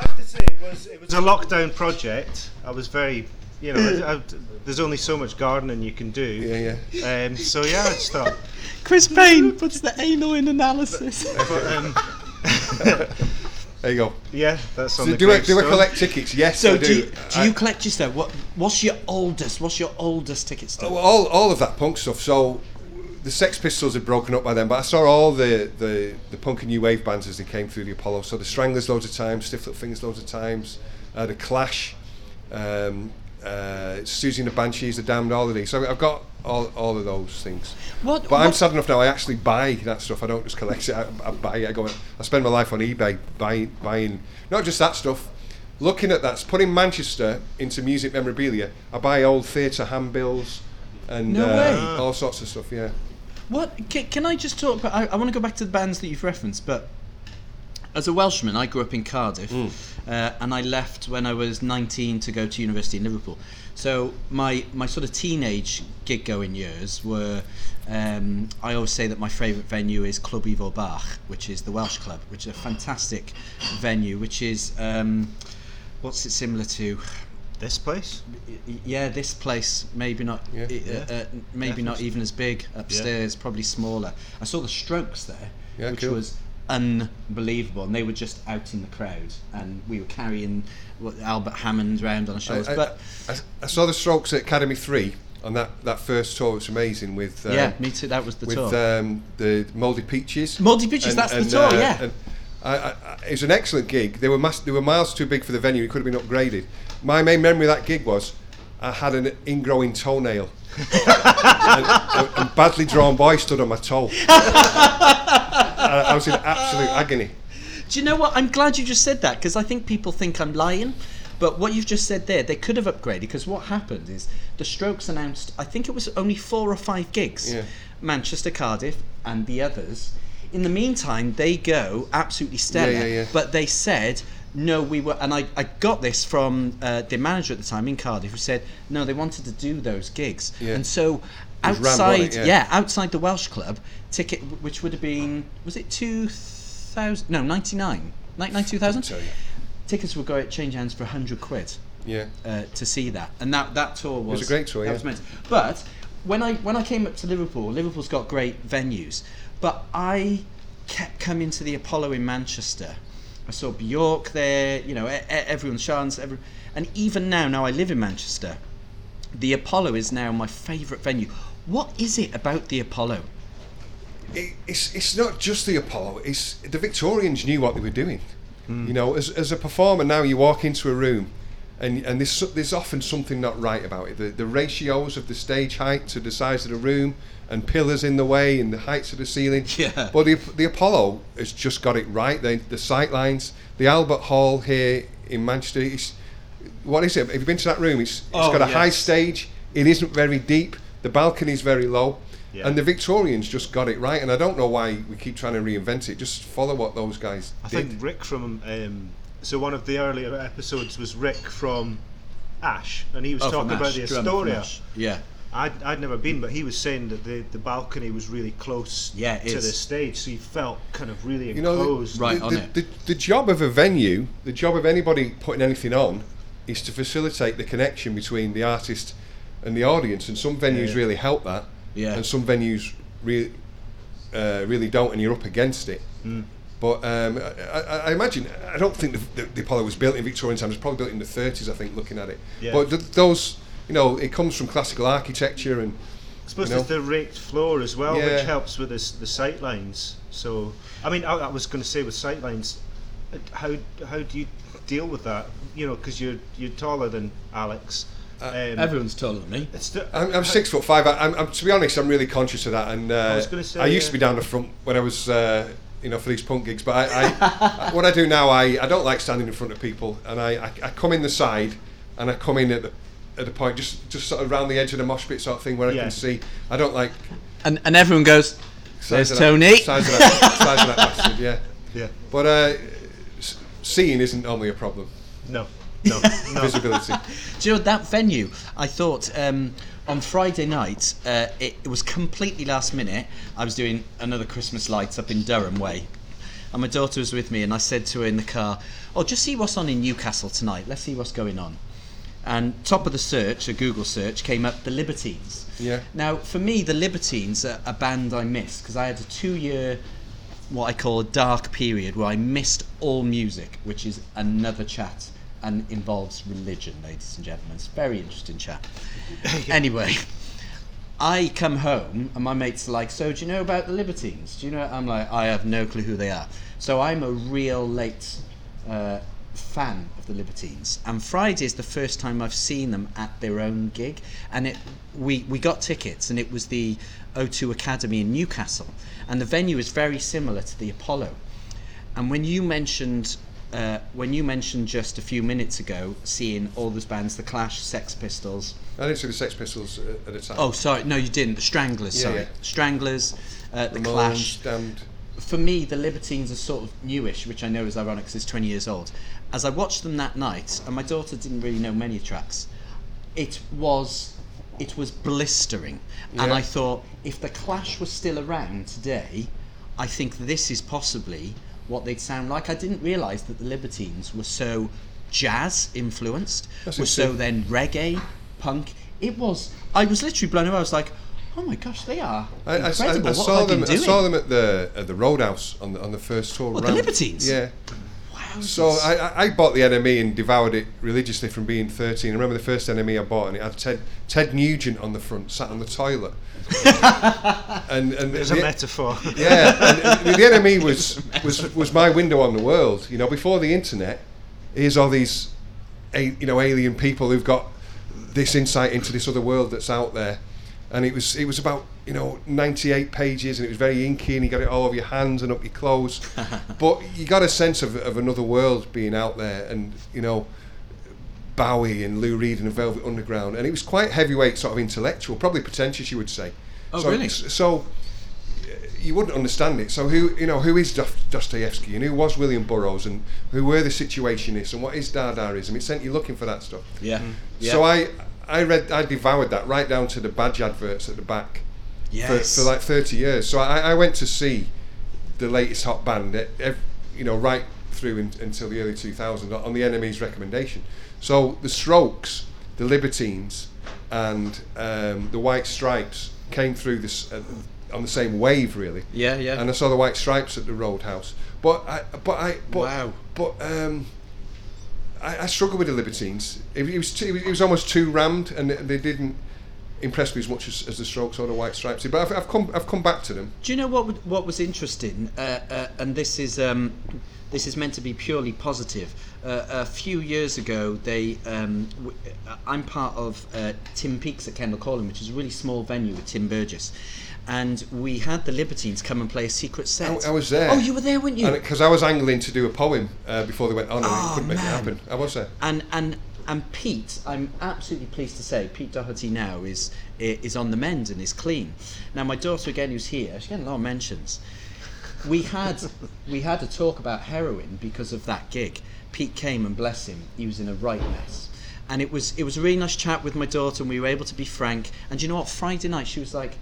have to say, it was, it was a lockdown project. I was very, you know, I, I, there's only so much gardening you can do.
Yeah, yeah.
Um, so yeah, I'd start.
Chris Payne puts the anal in analysis.
But, um,
There you go.
yeah, that's on
So
the
do I, do I collect tickets? Yes,
So
I
do,
do.
you, do
I-
collect your stuff? What What's your oldest? What's your oldest ticket stub?
Oh, all, all of that punk stuff. So the Sex Pistols had broken up by then, but I saw all the, the, the punk and new wave bands as they came through the Apollo. So the Stranglers loads of times, Stiff Little Fingers loads of times, uh, the Clash, um, uh, Siouxsie and the Banshees, the Damned, Holiday. So I've got all, all of those things.
What-
But I'm sad enough now. I actually buy that stuff. I don't just collect it. I, I buy it. I go. I spend my life on eBay buying, buying not just that stuff. Looking at that, putting Manchester into music memorabilia. I buy old theatre handbills and
No
uh, all sorts of stuff. Yeah.
What can, can I just talk about? I, I want to go back to the bands that you've referenced, but as a Welshman, I grew up in Cardiff, uh, and I left when I was 19 to go to university in Liverpool. So my my sort of teenage gig going years were. Um, I always say that my favourite venue is Club Ifor Bach, which is the Welsh club, which is a fantastic venue, which is um, what's it similar to?
This place?
Yeah, this place maybe not,
Yeah.
uh,
Yeah.
uh, maybe not even as big upstairs, probably smaller. I saw the Strokes there,
Yeah,
which
cool.
was unbelievable, and they were just out in the crowd, and we were carrying Albert Hammond round on our
I,
shoulders.
I-
but
I, I saw the Strokes at Academy Three on that, that first tour. It was amazing with uh,
yeah, me too. That was the
with
tour.
um, the Mouldy Peaches.
Mouldy Peaches, that's the tour, yeah.
and I, I, I- it was an excellent gig. They were mas- they were miles too big for the venue. It could have been upgraded. My main memory of that gig was I had an ingrowing toenail. And, and- badly drawn boy stood on my toe. I, I was in absolute agony.
Do you know what? I'm glad you just said that because I think people think I'm lying. But what you've just said there, they could have upgraded because what happened is the Strokes announced, I think it was only four or five gigs
Yeah.
Manchester, Cardiff, and the others. In the meantime, they go absolutely stellar.
Yeah, yeah, yeah.
But they said, no, we were, and I, I got this from uh, the manager at the time in Cardiff who said, no, they wanted to do those gigs.
Yeah.
And so outside,
it?
yeah. outside the Welsh club ticket, which would have been was it two thousand? No, ninety nine. Ninety two thousand.
Tell you.
Tickets would go at change hands for hundred quid
Yeah.
uh, to see that, and that that tour was,
was a great tour,
that
yeah.
was mental. But when I when I came up to Liverpool, Liverpool's got great venues, but I kept coming to the Apollo in Manchester. I saw Bjork there, you know, everyone, Shans, every, and even now, now I live in Manchester, the Apollo is now my favourite venue. What is it about the Apollo?
it, it's it's not just the Apollo. It's the Victorians knew what they were doing.
Hmm.
You know, as, as a performer now, you walk into a room, and and there's there's often something not right about it. The the ratios of the stage height to the size of the room, and pillars in the way, and the heights of the ceiling.
Yeah.
But the the Apollo has just got it right. The the sight lines, the Albert Hall here in Manchester. It's, what is it? Have you been to that room? It's, it's
Oh,
got a high stage. It isn't very deep. The balcony's very low.
Yeah.
And the Victorians just got it right. And I don't know why we keep trying to reinvent it. Just follow what those guys
I
did.
think Rick from um, so one of the earlier episodes was Rick from Ash, and he was
Oh,
talking
from
about the Astoria.
Yeah.
I'd, I'd never been, but he was saying that the, the balcony was really close
Yeah,
to
is.
the stage, so you felt kind of really
you know,
enclosed.
the,
Right
the,
on
the,
it.
The, the job of a venue, the job of anybody putting anything on, is to facilitate the connection between the artist and the audience. And some venues
Yeah.
really help that.
Yeah.
And some venues really, uh, really don't, and you're up against it.
Hmm.
But um, I, I, I imagine, I don't think the, the, the Apollo was built in Victorian times. It was probably built in the 30s, I think, looking at it.
Yeah.
But th- those, you know, it comes from classical architecture and
I suppose
you know.
there's the raked floor as well,
Yeah.
which helps with this, the sight lines. So, I mean, I, I was going to say with sight lines, uh, how how do you deal with that? You know, because you're you're taller than Alex.
Uh,
um,
Everyone's taller than me.
the-
I'm, I'm six foot five. I, I'm, I'm, to be honest, I'm really conscious of that. And uh,
I was gonna say,
I used
uh,
to be down the front when I was, uh, you know, for these punk gigs. But I, I what I do now, I, I don't like standing in front of people, and I, I, I come in the side, and I come in at the at the point just just sort of around the edge of the mosh pit sort of thing where I can see. I don't like.
And, and everyone goes,
size
There's
of that-
Tony.
Size of that, size of that bastard, yeah.
yeah,
But uh, s- seeing isn't normally a problem.
no, no, no.
Visibility.
Do you know that venue? I thought um, on Friday night uh, it, it was completely last minute. I was doing another Christmas lights up in Durham Way, and my daughter was with me, and I said to her in the car, "Oh, just see what's on in Newcastle tonight. Let's see what's going on." And top of the search, a Google search, came up the Libertines.
Yeah.
Now, for me, the Libertines are a band I missed because I had a two-year, what I call a dark period, where I missed all music, which is another chat and involves religion, ladies and gentlemen. It's very interesting chat. anyway, I come home and my mates are like, "So, do you know about the Libertines? Do you know?" I'm like, "I have no clue who they are." So I'm a real late uh, fan of the Libertines, and Friday is the first time I've seen them at their own gig, and it we we got tickets, and it was the O2 Academy in Newcastle, and the venue is very similar to the Apollo. And when you mentioned uh, when you mentioned just a few minutes ago seeing all those bands, the Clash, Sex Pistols.
I didn't see the Sex Pistols at the time.
Oh, sorry, no, you didn't. The Stranglers,
Yeah,
sorry,
yeah.
Stranglers, uh, the
Ramones,
Clash.
Damned.
For me, the Libertines are sort of newish, which I know is ironic because it's 20 years old. As I watched them that night, and my daughter didn't really know many tracks, it was it was blistering, and I thought if the Clash was still around today, I think this is possibly what they'd sound like. I didn't realise that the Libertines were so jazz influenced,
That's
were so then reggae, punk. It was. I was literally blown away. I was like, "Oh my gosh, they are
I, I, I,
incredible!
I
what
saw them. I
doing?"
saw them at the at the Roadhouse on the on the first tour.
What, the. Libertines?
Yeah. So I, I- bought the NME and devoured it religiously from being 13. I remember the first NME I bought and it had Ted Ted Nugent on the front, sat on the toilet. and and
There's
the,
a metaphor.
yeah, and, and the NME was, was was my window on the world. You know, before the internet, here's all these, a- you know, alien people who've got this insight into this other world that's out there, and it was it was about you know 98 pages and it was very inky and you got it all over your hands and up your clothes, but you got a sense of of another world being out there, and you know. Bowie and Lou Reed and the Velvet Underground, and it was quite heavyweight, sort of intellectual, probably pretentious, you would say.
Oh,
so,
really?
So you wouldn't understand it. So who you know who is Dostoevsky and who was William Burroughs and who were the Situationists and what is Dadaism? It sent you looking for that stuff.
Yeah. Mm. yeah.
So I I read, I devoured that right down to the badge adverts at the back
Yes.
for, for like 30 years. So I, I went to see the latest hot band, you know, right through in, until the early 2000s on the NME's recommendation. So the Strokes, the Libertines, and um, the White Stripes came through this uh, on the same wave, really.
yeah, yeah.
And I saw the White Stripes at the Roadhouse. But I, but I, but,
Wow.
But um, I, I struggled with the Libertines. It, it was too, it was almost too rammed, and they, didn't impress me as much as, as the Strokes or the White Stripes. But I've, I've come I've come back to them.
Do you know what would- what was interesting? Uh, uh, and this is um, this is meant to be purely positive. Uh, a few years ago, they um, w- I'm part of uh, Tim Peaks at Kendal Calling, which is a really small venue with Tim Burgess, and we had the Libertines come and play a secret set.
I, I was there.
Oh, you were there, weren't you?
Because I was angling to do a poem uh, before they went on, and
Oh,
couldn't make it happen. I was there.
and and and Pete, I'm absolutely pleased to say, Pete Doherty now is is on the mend and is clean. Now my daughter again, who's here, she's getting a lot of mentions. We had we had a talk about heroin because of that gig. Pete came and bless him, he was in a right mess. And it was it was a really nice chat with my daughter, and we were able to be frank. And you know what? Friday night, she was like,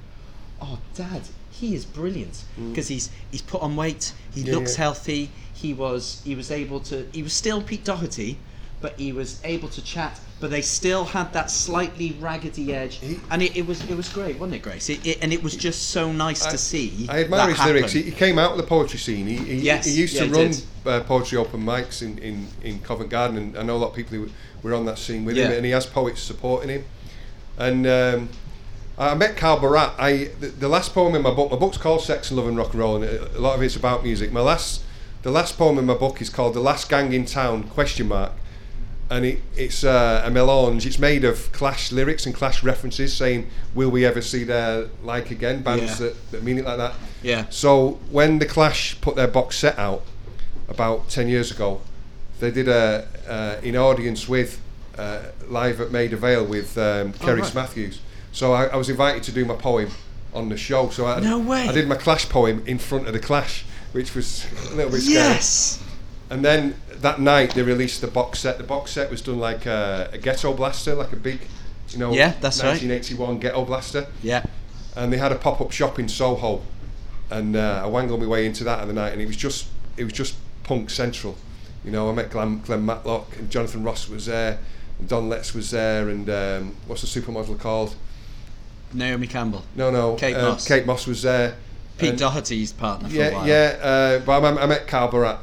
"Oh, Dad, he is brilliant because he's he's put on weight. He
Mm. Yeah,
looks
yeah.
healthy. He was he was able to. He was still Pete Doherty, but he was able to chat. But they still had that slightly raggedy edge,
He-
and it, it was it was great, wasn't it, Grace? It, it, and it was just so nice to see.
I admire his lyrics. He, he came out of the poetry scene. He, he,
Yes,
he used
yeah,
to run uh, poetry open mics in, in, in Covent Garden, and I know a lot of people who were on that scene with him, and he has poets supporting him. And um, I met Carl Barat. I the, the last poem in my book. My book's called Sex and Love and Rock and Roll, and a lot of it's about music. My last, the last poem in my book is called "The Last Gang in Town?" Question mark. And it, it's uh, a melange. It's made of Clash lyrics and Clash references, saying, "Will we ever see their like again?" Bands
Yeah.
that, that mean it like that.
Yeah.
So when the Clash put their box set out about ten years ago, they did a uh, in audience with uh, live at Maida Vale with um, Cerys
Oh, right.
Matthews. So I, I was invited to do my poem on the show. So I,
No way.
I did my Clash poem in front of the Clash, which was a little bit scary.
Yes.
And then that night they released the box set. The box set was done like a, a ghetto blaster, like a big, you know,
Yeah, that's right.
1981 ghetto blaster
Yeah.
and they had a pop up shop in Soho, and uh, I wangled my way into that other night, and it was just it was just punk central. You know, I met Glen, Glen Matlock and Jonathan Ross was there, and Don Letts was there, and um, what's the supermodel called?
Naomi Campbell.
No, no,
Kate
uh,
Moss.
Kate Moss was there.
Pete
and-
Doherty's partner for a
Yeah,
while.
yeah, uh, but I, I met Carl Barat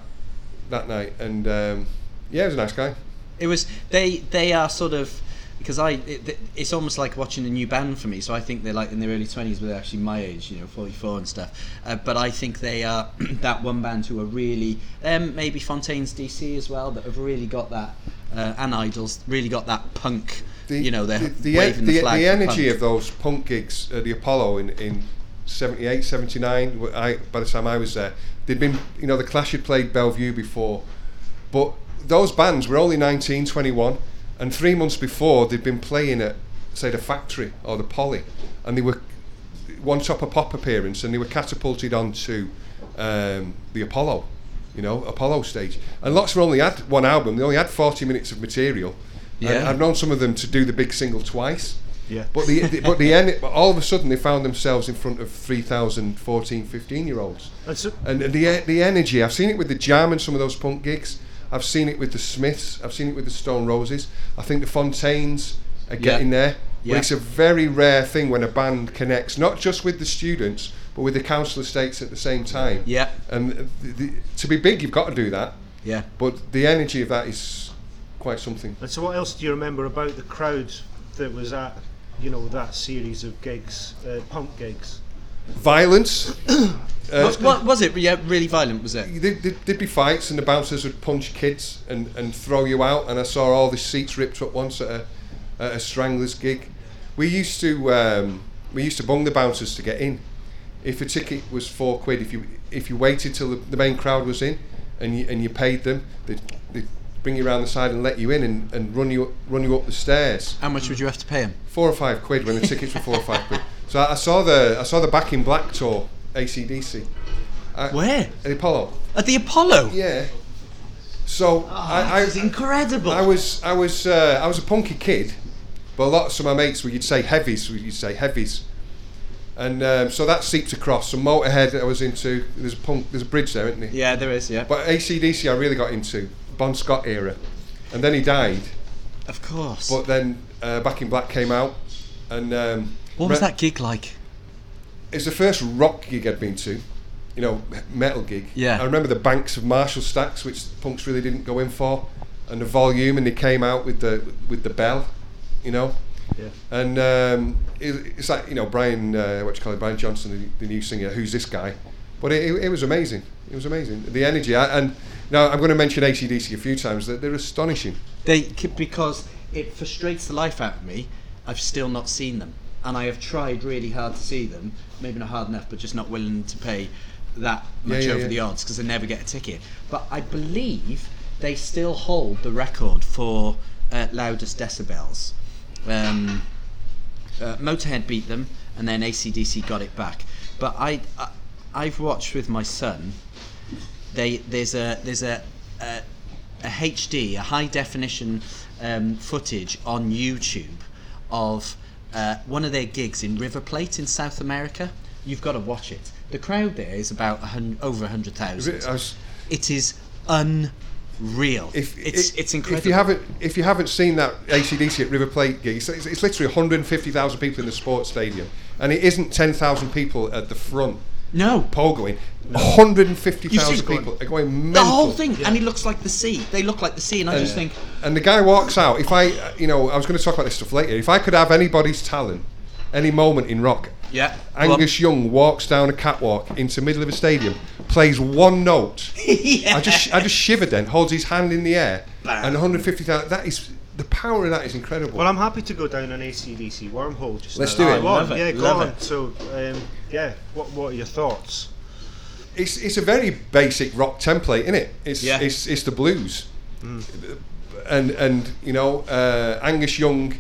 that night, and um, yeah, he was a nice guy.
It was they they are sort of because I it, it's almost like watching a new band for me. So I think they're like in their early twenties, but they're actually my age, you know, forty four and stuff. Uh, but I think they are that one band who are really um, maybe Fontaines DC as well that have really got that uh, and Idles really got that punk. you know, they're
the, the,
waving the,
the,
flag.
the energy
punk.
of those punk gigs at the Apollo in, in 78, 79, I, by the time I was there, they'd been, you know, the Clash had played Belle Vue before, but those bands were only 19, 21, and three months before they'd been playing at, say, the Factory or the Poly, and they were one top of pop appearance, and they were catapulted onto um, the Apollo, you know, Apollo stage. And lots of only had one album; they only had 40 minutes of material. And
Yeah.
I've known some of them to do the big single twice.
Yeah.
But the, the but the en- but all of a sudden they found themselves in front of 3,000 14, 15 year olds.
And so,
And the the energy, I've seen it with the Jam and some of those punk gigs. I've seen it with the Smiths. I've seen it with the Stone Roses. I think the Fontaines are getting there.
Yeah.
But it's a very rare thing when a band connects, not just with the students, but with the council estates at the same time.
Yeah.
And the, the, to be big, you've got to do that.
Yeah.
But the energy of that is quite something.
and so, what else do you remember about the crowd that was at, you know, that series of gigs, uh, punk gigs?
Violence. uh,
What, what was it? Yeah, really violent was it?
There, there, there'd be fights, and the bouncers would punch kids and, and throw you out. And I saw all the seats ripped up once at a, at a Stranglers gig. We used to um, we used to bung the bouncers to get in. If a ticket was four quid, if you if you waited till the, the main crowd was in, and you and you paid them, they'd, they'd bring you around the side and let you in and, and run you run you up the stairs.
How much would you have to pay them?
Four or five quid when the tickets were four or five quid. So I, I saw the I saw the Back in Black tour, ACDC. I-
Where?
At the Apollo.
At the Apollo.
Yeah. So I, I,
It's incredible.
I was I was uh, I was a punky kid, But a lot of my mates, where you'd say heavies, you'd say heavies, and um, so that seeped across. So Motorhead, that I was into. There's a punk, there's a bridge there, isn't there?
Yeah, there is. Yeah,
But ACDC, I really got into Bon Scott era, and then he died.
of course.
But then uh, Back in Black came out, and um,
what was
re-
that gig like?
It's the first rock gig I'd been to, you know, metal gig.
Yeah.
I remember the banks of Marshall stacks, which punks really didn't go in for, and the volume, and they came out with the with the bell, you know.
Yeah.
And um, it, it's like you know Brian, uh, what you call it, Brian Johnson, the, the new singer. Who's this guy? But it, it, it was amazing. It was amazing. The energy, I, and now I'm going to mention ACDC a few times. That they're astonishing.
They because it frustrates the life out of me. I've still not seen them, and I have tried really hard to see them. Maybe not hard enough, but just not willing to pay that
Yeah,
much
yeah,
over
yeah.
the odds because I never get a ticket. But I believe they still hold the record for uh, loudest decibels. Um, uh, Motorhead beat them, and then ACDC got it back. But I, I I've watched with my son. They there's a there's a a, a HD a high definition um, footage on YouTube of uh, one of their gigs in River Plate in South America. You've got to watch it. The crowd there is about a hun- over a hundred
Is
thousand.
It-
It is
if
it's
i-
it's incredible.
If you haven't if you haven't seen that ACDC at River Plate gig, it's, it's, literally 150,000 people in the sports stadium, and it isn't 10,000 people at the front
no,
Paul
You've
150,000
seen-
people are going
the whole thing, and he looks like the sea. They look like the sea, and I just think,
And the guy walks out. If I, you know, I was going to talk about this stuff later. If I could have anybody's talent, any moment in rock,
yeah,
Angus Young walks down a catwalk into the middle of a stadium, plays one note.
yeah.
I just, I just shivered. Then holds his hand in the air,
Bam.
and 150,000. That is the power of that is incredible.
Well, I'm happy to go down an ACDC wormhole just
Let's
now.
do it.
Go on,
Love it,
Yeah, go
love
on.
it.
So, um, yeah, what what are your thoughts?
it's it's a very basic rock template, isn't it? It's
Yeah.
it's it's the blues, and and you know uh, Angus Young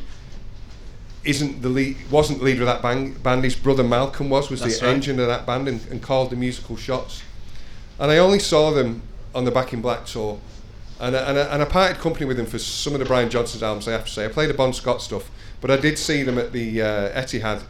isn't the lead, wasn't the leader of that band. Band his brother Malcolm was was
That's
the
right.
engine of that band and, and called the musical shots. And I only saw them on the Back in Black tour, and I, and I, and I parted company with them for some of the Brian Johnson's albums. I have to say, I played the Bon Scott stuff, but I did see them at the uh, Etihad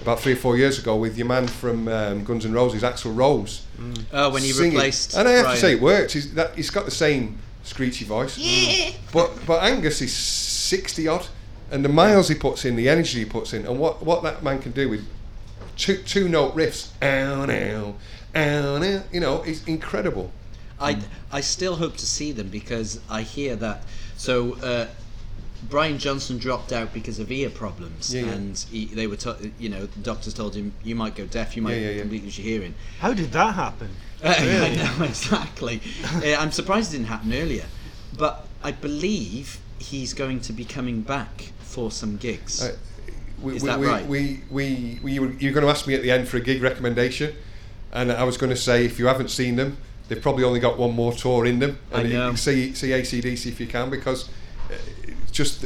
about three or four years ago with your man from um, Guns N' Roses, Axl Rose
oh, when he
singing.
replaced,
And I have
Brian.
to say, it worked. He's, that, he's got the same screechy voice. Yeah. But but Angus is sixty odd, and the miles he puts in, the energy he puts in, and what, what that man can do with two two note riffs, ow, ow, ow, ow, you know, it's incredible.
I I still hope to see them because I hear that. So uh, Brian Johnson dropped out because of ear problems,
Yeah, yeah.
and he, they were, to, you know, the doctors told him you might go deaf, you might
Yeah, yeah, yeah.
completely lose your hearing.
How did that happen?
I know exactly. uh, I'm surprised it didn't happen earlier, but I believe he's going to be coming back for some gigs.
Uh, we,
Is
we,
that
we,
right?
We, we, we, you were, you were going to ask me at the end for a gig recommendation, and I was going to say if you haven't seen them, they've probably only got one more tour in them.
I
And you-
know.
see, see ACDC if you can, because uh, just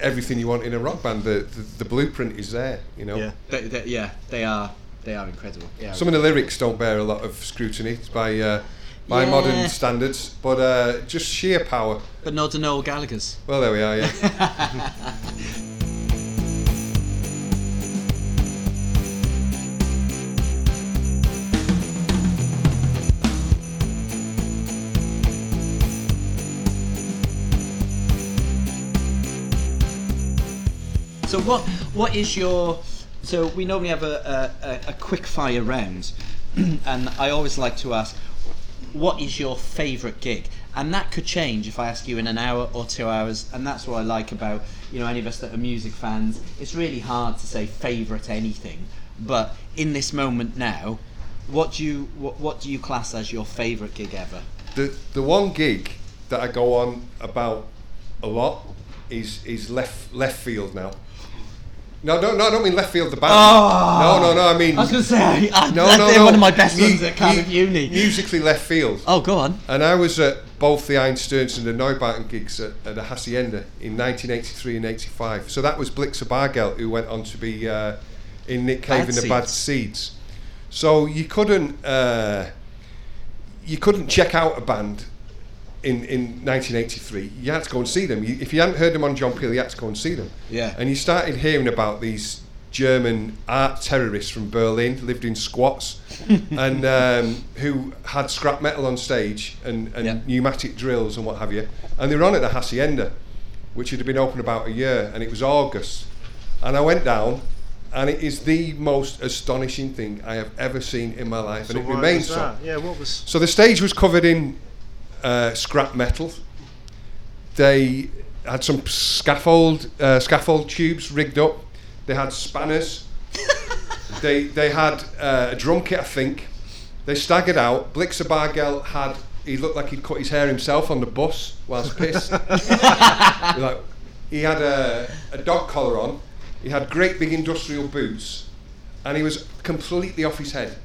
everything you want in a rock band. The, the, the blueprint is there, you know.
Yeah.
They, they, yeah, they are. They are incredible. Yeah.
Some of the lyrics don't bear a lot of scrutiny by uh, by
Yeah.
modern standards, but uh, just sheer power.
but not to Noel Gallagher's.
Well, there we are. Yeah.
So what what is your so we normally have a, a, a, quick fire round and I always like to ask what is your favourite gig? And that could change if I ask you in an hour or two hours and that's what I like about you know any of us that are music fans. It's really hard to say favourite anything, but in this moment now, what do you what, what do you class as your favourite gig ever?
the the one gig that I go on about a lot is is left left field now. No, no, no, I don't mean left field the band.
Oh!
no, no, no. I mean
I was going to say I, I,
no, no,
they're
no.
one of my best
Mu-
ones at Cardiff
mu-
Uni.
Musically left field.
Oh, go on.
And I was at both the Einstürzende and the Neubauten gigs at, at the Hacienda in 1983 and 85. So that was Blixa Bargeld who went on to be uh, in Nick Cave
Bad
and the Bad
Seeds.
Seeds. So you couldn't uh, you couldn't check out a band in, in 1983, you had to go and see them. You, if you hadn't heard them on John Peel, you had to go and see them.
Yeah.
And you started hearing about these German art terrorists from Berlin, lived in squats, and um, who had scrap metal on stage and, and
Yeah.
pneumatic drills and what have you. And they were on at the Hacienda, which had been open about a year, and it was August. And I went down, and it is the most astonishing thing I have ever seen in my life,
So
and it remains so.
Yeah, what was?
So the stage was covered in uh, scrap metal. They had some scaffold uh, scaffold tubes rigged up. They had spanners. they they had uh, a drum kit, I think. They staggered out. Blixa Bargel had he looked like he'd cut his hair himself on the bus whilst pissed. like, he had a, a dog collar on. He had great big industrial boots, and he was completely off his head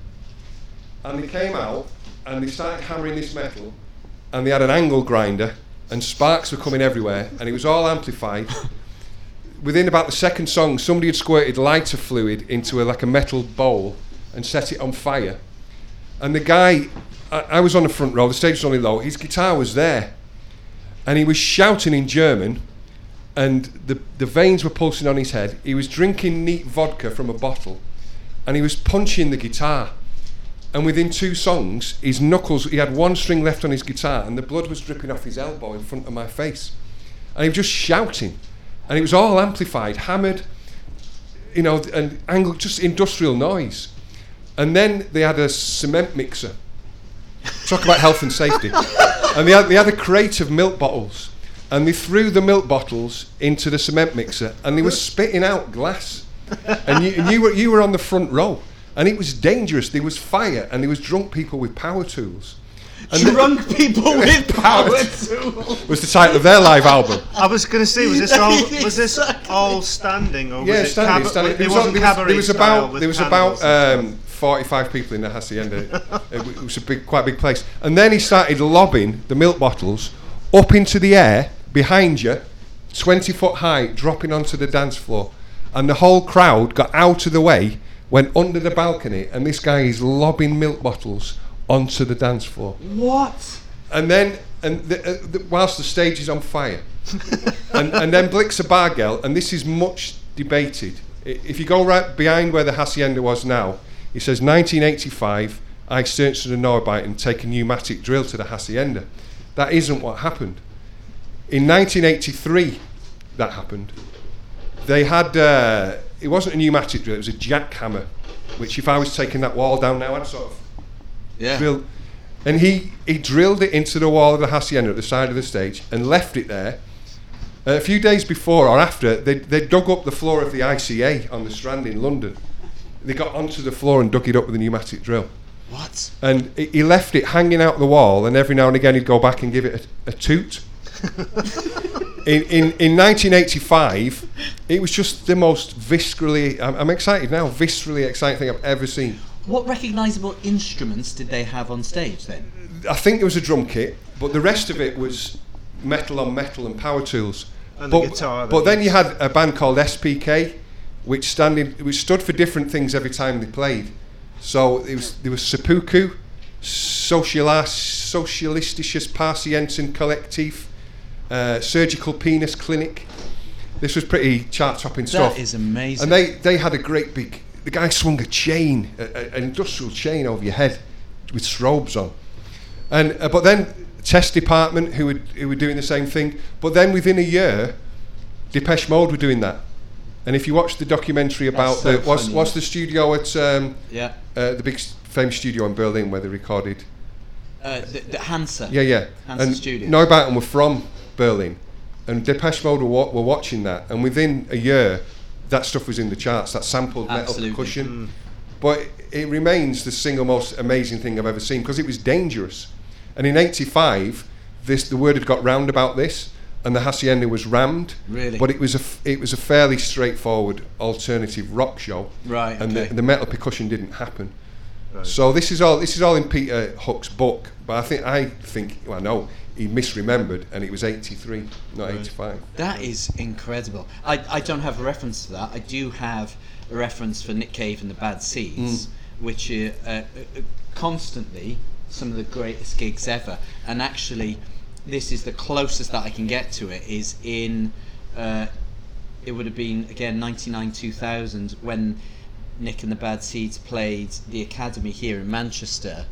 and they came out and they started hammering this metal and they had an angle grinder and sparks were coming everywhere and it was all amplified. Within about the second song somebody had squirted lighter fluid into a, like a metal bowl and set it on fire. And the guy I, I was on the front row the stage was only low his guitar was there. And he was shouting in German and the, the veins were pulsing on his head. He was drinking neat vodka from a bottle and he was punching the guitar and within two songs, his knuckles, he had one string left on his guitar, and the blood was dripping off his elbow in front of my face. And he was just shouting. And it was all amplified, hammered, you know, and angle, just industrial noise. And then they had a cement mixer. Talk about health and safety. And they had, they had a crate of milk bottles. And they threw the milk bottles into the cement mixer, and they were spitting out glass. And you, and you, were, you were on the front row. And it was dangerous. There was fire, and there was drunk people with power tools. And the-
Drunk people with
Power
power tools.
was the title of their live album.
I was going to say, was this all was this
Exactly.
all standing or
Yeah,
was it
standing,
cab-
standing.
It,
There was,
wasn't
there was,
cabaret
there was about
with
there was about um, forty-five people in the hacienda. it, it was a big, quite a big place. And then he started lobbing the milk bottles up into the air behind you, twenty foot high, dropping onto the dance floor, and the whole crowd got out of the way, went under the balcony, and this guy is lobbing milk bottles onto the dance floor.
What?
And then, and the, uh, the, whilst the stage is on fire, and, and then Blixa Bargel, and this is much debated. I- If you go right behind where the hacienda was now, it says 1985. Einstürzende Neubauten and take a pneumatic drill to the hacienda. That isn't what happened. In 1983, that happened. They had. Uh, it wasn't a pneumatic drill; it was a jackhammer, which if I was taking that wall down now, I'd sort of
Yeah.
drill. And he, he drilled it into the wall of the hacienda at the side of the stage and left it there. Uh, a few days before or after, they, they dug up the floor of the ICA on the Strand in London. They got onto the floor and dug it up with a pneumatic drill.
What?
And he he left it hanging out the wall, and every now and again he'd go back and give it a, a toot. in, in, in 1985, it was just the most viscerally, I'm, I'm excited now, viscerally exciting thing I've ever seen.
What recognisable instruments did they have on stage then?
I think there was a drum kit, but the rest of it was metal on metal and power tools.
And the
but,
guitar
But then
you-
you had a band called SPK, which standing which stood for different things every time they played. So it was there was Seppuku, Socialas, Socialistisches Patienten Kollektiv, uh, Surgical Penis Clinic. This was pretty chart-topping stuff.
That is amazing.
And they, they had a great big. The guy swung a chain, a, a- an industrial chain over your head, with strobes on. And uh, but then test department who were who were doing the same thing. But then within a year, Depeche Mode were doing that. And if you watch the documentary about
so
the what's what's the studio at um,
yeah.
uh, the big famous studio in Berlin where they recorded.
Uh, the, the Hansa.
Yeah, yeah.
Hansa
and
Studios.
Neubauten were from Berlin, and Depeche Mode were, wa- were watching that, and within a year, that stuff was in the charts. That sampled metal
Absolutely. Mm.
percussion, but it, remains the single most amazing thing I've ever seen because it was dangerous. And in '85, this the word had got round about this, and the hacienda was rammed.
Really?
But it was a f- it was a fairly straightforward alternative rock show.
Right,
And
okay.
the, the metal percussion didn't happen. So this is all this is all in Peter Hook's book, but I think I think well no he misremembered and it was 83 not 85
That is incredible. I, I don't have a reference to that. I do have a reference for Nick Cave and the Bad Seeds, which are uh, uh, constantly some of the greatest gigs ever. And actually,
this is the closest that I can get to it is in uh, it would have been again 99 2000 when Nick and the Bad Seeds played the Academy here in Manchester.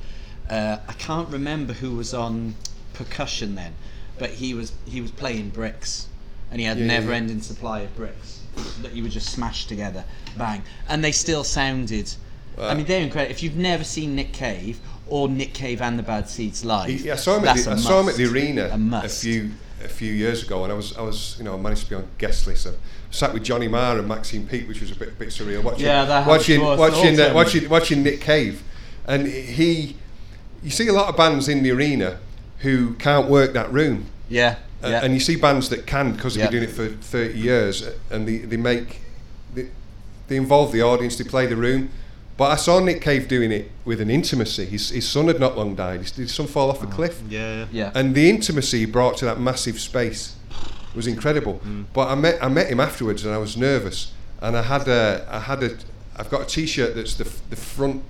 Uh, I can't remember who was on percussion then, but he was he was playing bricks, and he had
Yeah, yeah, yeah.
never-ending supply of bricks that you would just smash together, bang, and they still sounded. I mean, they're incredible. If you've never seen Nick Cave or Nick Cave and the Bad Seeds live,
He, I saw him. At the, I saw him at the arena
A
a, few a few years ago, and I was I was you know I managed to be on guest list. I sat with Johnny Marr and Maxine Peake, which was a bit a bit surreal. Watching
Yeah, that
watching watching uh, watching watching Nick Cave, and he. You see a lot of bands in the arena who can't work that room.
Yeah,
Uh,
yeah.
and you see bands that can because they've
Yeah.
been doing it for 30 years and they, they make they, they involve the audience they play the room but I saw Nick Cave doing it with an intimacy his, his son had not long died his, his son fall off a cliff
Yeah.
yeah.
and the intimacy he brought to that massive space was incredible but I met I met him afterwards and I was nervous and I had a I had a I've got a t-shirt that's the, the front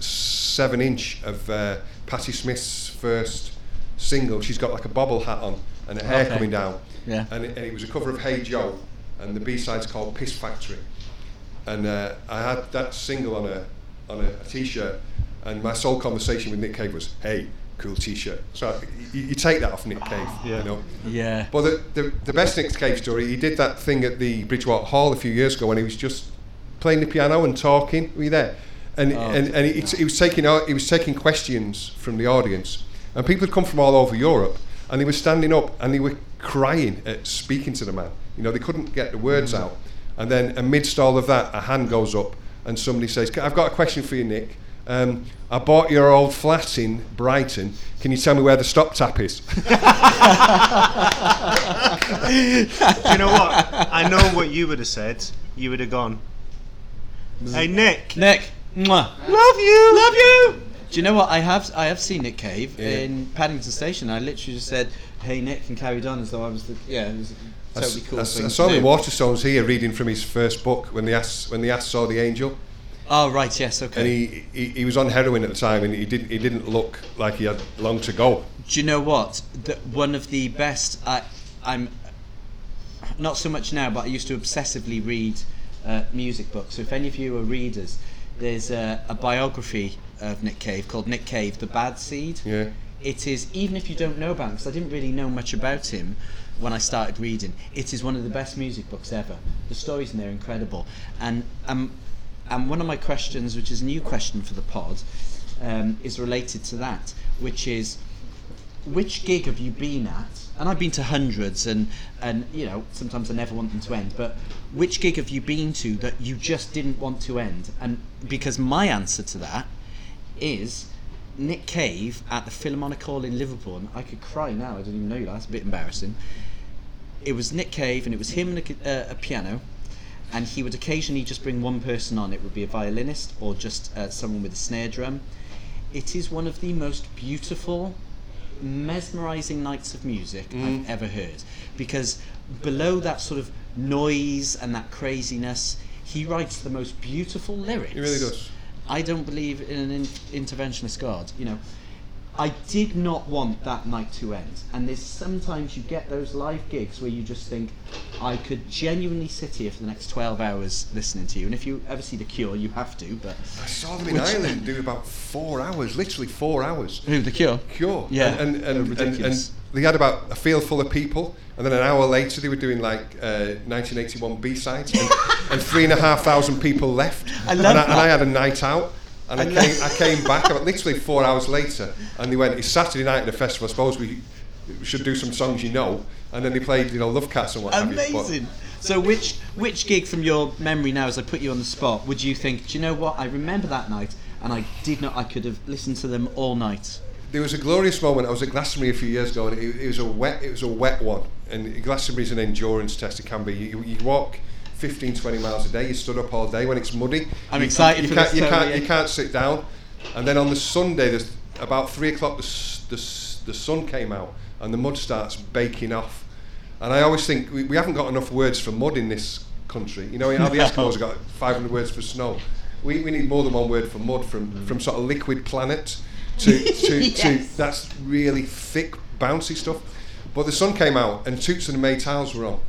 seven inch of uh, Patti Smith's first single. She's got like a bobble hat on and her hair
Okay.
coming down.
Yeah.
And it, and it was a cover of Hey Joe, and the B side's called Piss Factory. And uh, I had that single on a on a, a t-shirt, and my sole conversation with Nick Cave was, "Hey, cool t-shirt." So you, you take that off Nick Cave,
Yeah.
you know.
yeah.
But the, the, the best Nick Cave story, he did that thing at the Bridgewater Hall a few years ago when he was just playing the piano and talking. Were you there? And and, and he, he was taking out, he was taking questions from the audience, and people had come from all over Europe, and they were standing up and they were crying at speaking to the man. You know, they couldn't get the words out. And then amidst all of that, a hand goes up and somebody says, "I've got a question for you, Nick." Um, I bought your old flat in Brighton. Can you tell me where the stop tap is?
Do you know what? I know what you would have said. You would have gone. Hey Nick,
Nick, mwah.
love you, love you.
Do you know what I have? I have seen Nick Cave
Yeah.
in Paddington Station. I literally just said, "Hey Nick," and carried on as though I was the yeah. It was a
I s-
totally cool
I, I saw him Waterstones here reading from his first book when the ass when the ass saw the angel,
Oh right, yes, okay.
and he, he he was on heroin at the time, and he didn't he didn't look like he had long to go.
Do you know what? The, one of the best. I, I'm not so much now, but I used to obsessively read uh, music books. So if any of you are readers, there's a, a biography of Nick Cave called Nick Cave: The Bad Seed.
Yeah.
It is even if you don't know about him, because I didn't really know much about him when I started reading. It is one of the best music books ever. The stories in there are incredible, and um, and one of my questions, which is a new question for the pod, um, is related to that, which is which gig have you been at? And I've been to hundreds, and and you know sometimes I never want them to end. But which gig have you been to that you just didn't want to end? And because my answer to that is Nick Cave at the Philharmonic Hall in Liverpool. And I could cry now. I don't even know you. That's a bit embarrassing. It was Nick Cave, and it was him and a, uh, a piano. And he would occasionally just bring one person on. It would be a violinist or just uh, someone with a snare drum. It is one of the most beautiful, mesmerizing nights of music I've ever heard. Because below that sort of noise and that craziness, he writes the most beautiful lyrics.
He really does.
I don't believe in an in- interventionist God. You know, I did not want that night to end. And there's sometimes you get those live gigs where you just think, I could genuinely sit here for the next 12 hours listening to you. And if you ever see The Cure, you have to. But
I saw them in Ireland do about four hours, literally four hours.
who The Cure?
Cure.
Yeah,
And and, and, and
ridiculous.
They had about a field full of people, and then an hour later they were doing like uh, 1981 B sides, and, and three and a half thousand people left.
I love
and, I, and. I had a night out. And I,
I
came, I came back about literally four hours later, and they went, "It's Saturday night at the festival. I suppose we should do some songs you know." And then they played, you know, Love Cats and what have you.
Amazing. So which which gig from your memory now, as I put you on the spot, would you think? Do you know what? I remember that night, and I did not. I could have listened to them all night.
There was a glorious moment. I was at Glastonbury a few years ago, and it, it was a wet. It was a wet one. And Glastonbury is an endurance test. It can be. You, you walk 15, 20 miles a day. You stood up all day when it's muddy.
I'm
You-
excited
you
for
can't,
this,
You can't.
yeah.
You can't sit down. And then on the Sunday, there's about three o'clock. The, the the sun came out, and the mud starts baking off. And I always think we, we haven't got enough words for mud in this country. You know how the Eskimos have got 500 words for snow. We, we need more than one word for mud from, from sort of liquid planet to, to, to that's really thick bouncy stuff. But the sun came out and Toots and the Maytals were on,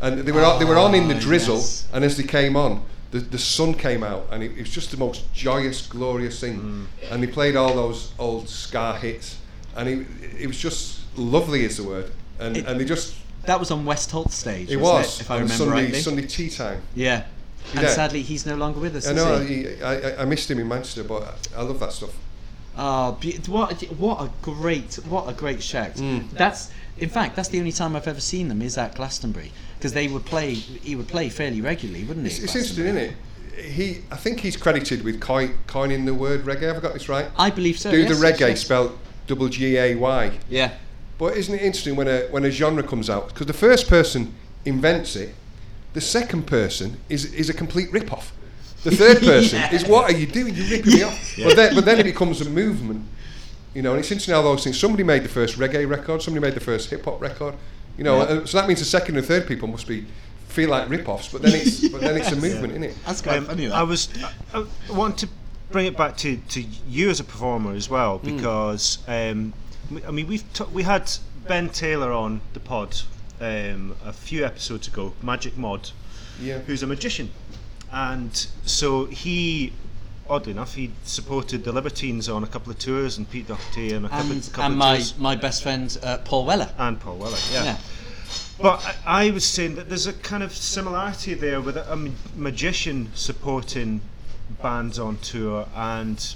and they were on, they were on in the
Ah,
drizzle.
yes.
And as they came on, the, the sun came out, and it, it was just the most joyous, glorious thing.
Mm.
And they played all those old ska hits, and it, it was just lovely, is the word. And
It-
and they just
That was on West Holt stage.
it
it, if I remember
Sunday
rightly.
Sunday tea time.
Yeah. And
Yeah.
sadly, he's no longer with us.
I know
he?
I- I missed him in Manchester, but I love that stuff.
Oh, be- what a, what a great what a great shout.
Mm.
That's in fact that's the only time I've ever seen them is at Glastonbury because they would play he would play fairly regularly, wouldn't he?
It's, it's interesting,
Glastonbury?
isn't it? He, I think he's credited with coin, coining the word reggae. Have I got this right?
I believe so.
Do
yes,
the reggae
yes.
spelled double G A Y.
Yeah.
But isn't it interesting when a when a genre comes out? Because the first person invents it, the second person is is a complete rip off. The third person
Yeah.
is what are you doing? You're ripping me off. But then but then it becomes a movement. You know, and it's interesting how those things. Somebody made the first reggae record. Somebody made the first hip hop record. You know,
Yeah.
so that means the second and third people must be feel like rip offs. But then it's but then it's a movement, isn't it?
That's quite
Um,
funny. That.
I was I, I want to bring it back to, to you as a performer as well
Hmm.
because um, I mean we've t- we had Ben Taylor on the pod um, a few episodes ago, Magic Mod,
Yeah.
who's a magician, and so he. Oddly enough, he supported the Libertines on a couple of tours, and Pete Doherty on a couple,
and,
couple
and
of
my
tours,
my best friend uh, Paul Weller.
and Paul Weller. Yeah.
Yeah.
But I, I was saying that there's a kind of similarity there with a, a magician supporting bands on tour and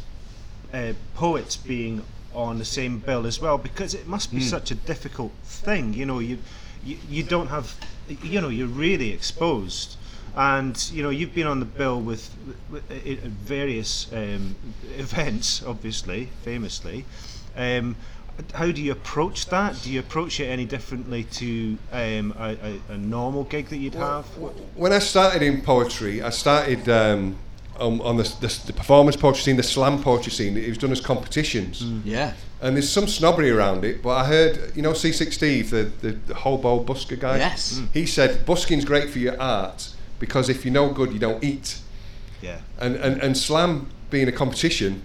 uh, poets being on the same bill as well because it must be such a difficult thing. You know, you, you you don't have, you know, you're really exposed. And you know you've been on the bill with, with, with uh, various um, events, obviously, famously. Um, how do you approach that? Do you approach it any differently to um, a, a, a normal gig that you'd have?
when I started in poetry, I started um, on, on the, the, the performance poetry scene, the slam poetry scene. It was done as competitions,
Yeah.
and there's some snobbery around it. But I heard, you know, Seasick Steve, the, the, the hobo busker guy.
Yes.
He said busking's great for your art because if you're no good, you don't eat.
Yeah.
And and, and slam being a competition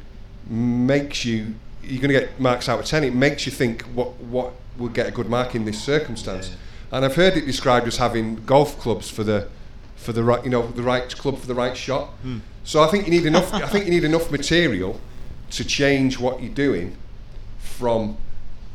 makes you you're going to get marks out of 10 it makes you think what what would get a good mark in this circumstance. And i've heard it described as having golf clubs for the for the right you know the right club for the right shot. Hmm. So i think you need enough i think you need enough material to change what you're doing from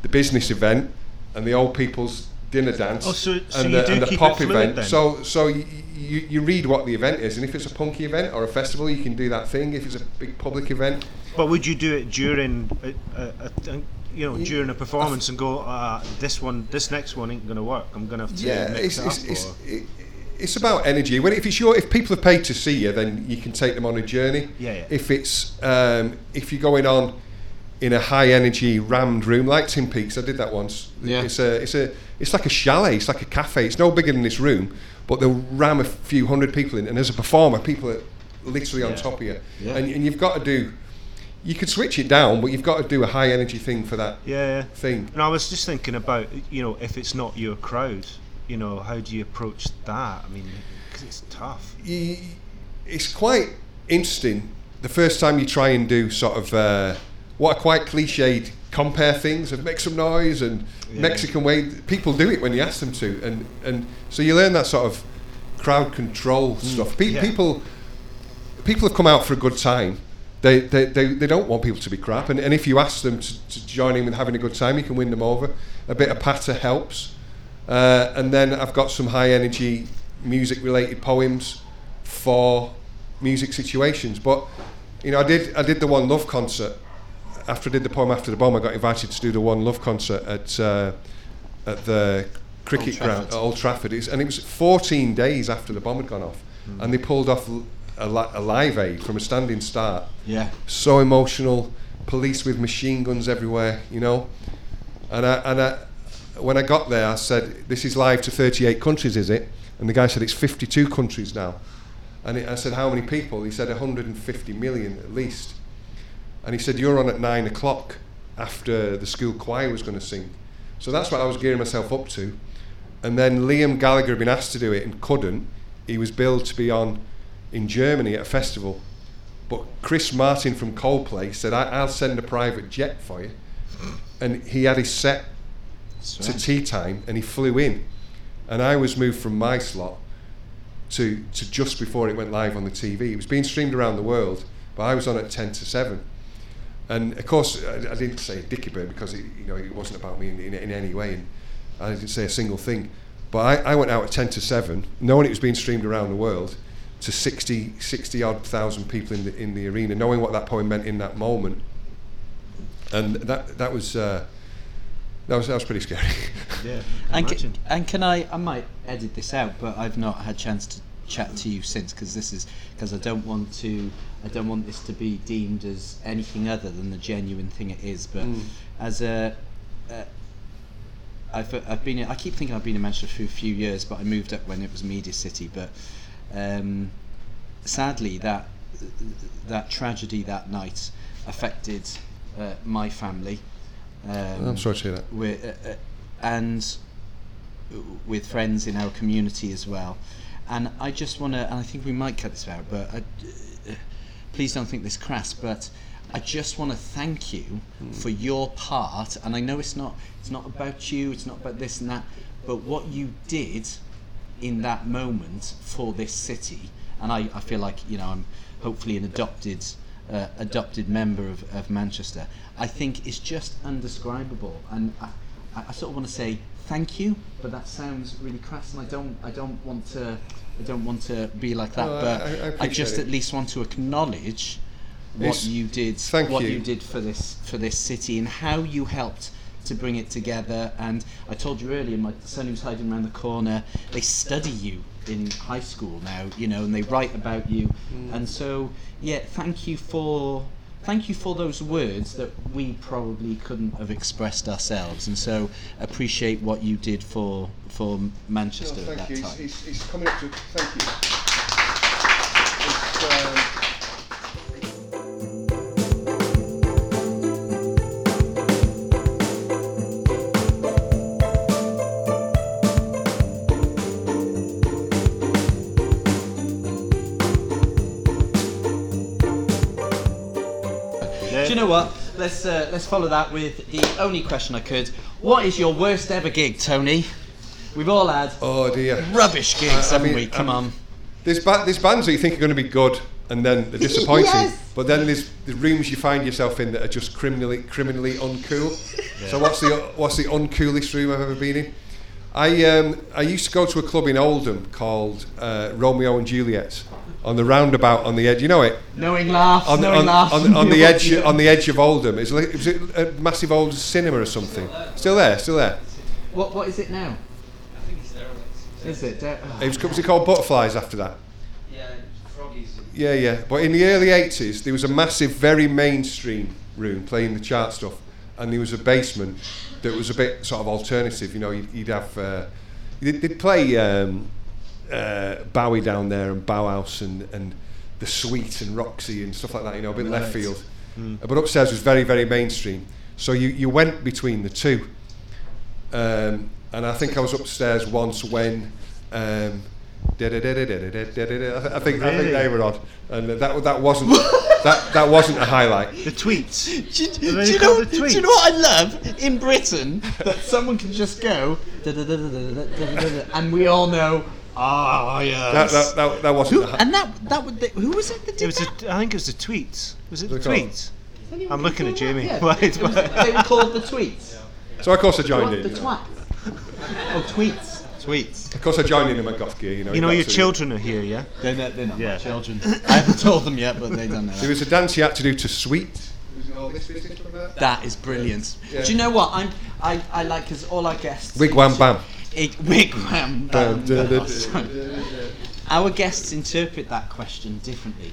the business event and the old people's dinner dance
Oh, so- so
and the, and the pop event
then?
so so you, you, you read what the event is and if it's a punky event or a festival you can do that thing if it's a big public event
But would you do it during, a, a, a, you know, during a performance and go, uh, this one, this next one ain't going to work. I'm going to have to
yeah
mix
it's,
it up.
it's, it's, it, it's about energy when if it's your if people have paid to see you then you can take them on a journey
Yeah, yeah.
if it's um, if you're going on in a high energy rammed room like Tim Peaks I did that once
Yeah.
it's a it's a it's like a chalet it's like a cafe it's no bigger than this room but they'll ram a few hundred people in and as a performer people are literally on top of you
Yeah.
and, and you've got to do you could switch it down but you've got to do a high energy thing for that
yeah, yeah.
thing
And I was just thinking about, you know, if it's not your crowd, you know, how do you approach that? I mean, 'cause it's tough.
it's quite interesting the first time you try and do sort of uh, what are quite cliched compare things of make some noise and
Yeah.
Mexican way. People do it when you ask them to, and and so you learn that sort of crowd control stuff. Pe-
yeah.
People people have come out for a good time. They, they, they, they don't want people to be crap, and, and if you ask them to, to join in with having a good time, you can win them over. A bit of patter helps. Uh, and then I've got some high energy music related poems for music situations. But you know, I did I did the One Love concert. After I did the poem after the bomb, I got invited to do the One Love concert at uh, at the cricket
Old
ground at Old Trafford. It's, and it was 14 days after the bomb had gone off, and they pulled off a, li- a live aid from a standing start
Yeah.
so emotional. Police with machine guns everywhere, you know. And I, and I, when I got there, I said, "This is live to 38 countries, is it?" And the guy said, "It's 52 countries now." And it, I said, "How many people?" He said, "150 million at least." And he said, "You're on at nine o'clock after the school choir was going to sing." So that's what I was gearing myself up to. And then Liam Gallagher had been asked to do it and couldn't. He was billed to be on in Germany at a festival. But Chris Martin from Coldplay said, I, I'll send a private jet for you. And he had his set to tea time, and he flew in, and I was moved from my slot to to just before it went live on the TV. It was being streamed around the world, but I was on at ten to seven. And of course, I, I didn't say Dicky Bird because it, you know it wasn't about me in, in, in any way, and I didn't say a single thing. But I, I went out at ten to seven, knowing it was being streamed around the world to 60, 60 odd thousand people in the in the arena, knowing what that poem meant in that moment. And that that was uh, that was that was pretty scary.
Yeah.
And can, and can I? I might edit this out, but I've not had chance to chat to you since because this is because I don't want to. I don't want this to be deemed as anything other than the genuine thing it is. But as a, uh, I've I've been. I keep thinking I've been in Manchester for a few years, but I moved up when it was Media City. But um, sadly, that that tragedy that night affected uh, my family. Um,
I'm sorry to hear that.
with, uh, uh, and with friends in our community as well. And I just want to, and I think we might cut this out, but I, uh, please don't think this crass, but I just want to thank you for your part. And I know it's not, it's not about you, it's not about this and that, but what you did in that moment for this city. And I, I feel like you know I'm hopefully an adopted uh, adopted member of, of Manchester. I think is just undescribable, and I, I I sort of want to say thank you, but that sounds really crass, and I don't I don't want to I don't want to be like that.
No,
but
I- I
I, just
it.
at least want to acknowledge what
It's-
you did what
you.
you did for this for this city and how you helped to bring it together and I told you earlier my son who's hiding around the corner they study you in high school now you know and they write about you
Mm.
and so yeah thank you for thank you for those words that we probably couldn't have expressed ourselves and so appreciate what you did for for Manchester at that time
He's, he's, he's coming up to. Thank you.
Uh, Let's uh, let's follow that with the only question I could. What is your worst ever gig, Tony? We've all had
oh dear.
rubbish gigs,
I- I
haven't
mean,
we? Come
um,
on.
There's, ba- there's bands that you think are going to be good and then they're disappointing.
Yes.
But then there's the rooms you find yourself in that are just criminally criminally uncool. So what's the what's the uncoolest room I've ever been in? I um, I used to go to a club in Oldham called uh, Romeo and Juliet on the roundabout on the edge. You know it
Knowing laughs,
on,
knowing
on,
laughs.
on, on the edge on the edge of Oldham. Is it, was it a massive old cinema or something? Still there, still there.
What what is it now? Is it? Der- oh.
It was, was it called Butterflies after that? Yeah, yeah. But in the early 80s, there was a massive, very mainstream room playing the chart stuff, and there was a basement that was a bit sort of alternative. You know, you'd, you'd have. Uh, they'd, they'd play um, uh, Bowie down there and Bauhaus and, and the Sweet and Roxy and stuff like that, you know, a bit right. left field. Mm. But upstairs was very, very mainstream. So you, you went between the two. Um, and I think I was upstairs once when. Um, I think I think they were on, and that that wasn't that that wasn't a highlight.
The tweets.
Do, you, do you know,
tweets.
do you know what I love in Britain? That someone can just go and we all know ah, yes.
That that, that, that wasn't.
who,
a hi-
and that that would who was it that did
It was.
that?
A, I think it was the tweets. Was it the
Look on.
tweets? I'm looking at Jamie.
Yeah,
Wait,
it was- they were called the tweets.
so of course I joined
What,
in.
the
you know.
twat. Oh, tweets. Tweets.
Of course I joined in in my goth gear. You know.
You know your children are here, yeah.
They're not, they're not
Yeah.
my children. I haven't told them yet, but they don't know.
There was a dance you had to do to Sweet. Was it all this business from that?
that is brilliant.
Yeah.
Do you know what? I'm I, I like because all our guests.
Wigwam bam.
Wigwam. Our guests interpret that question differently,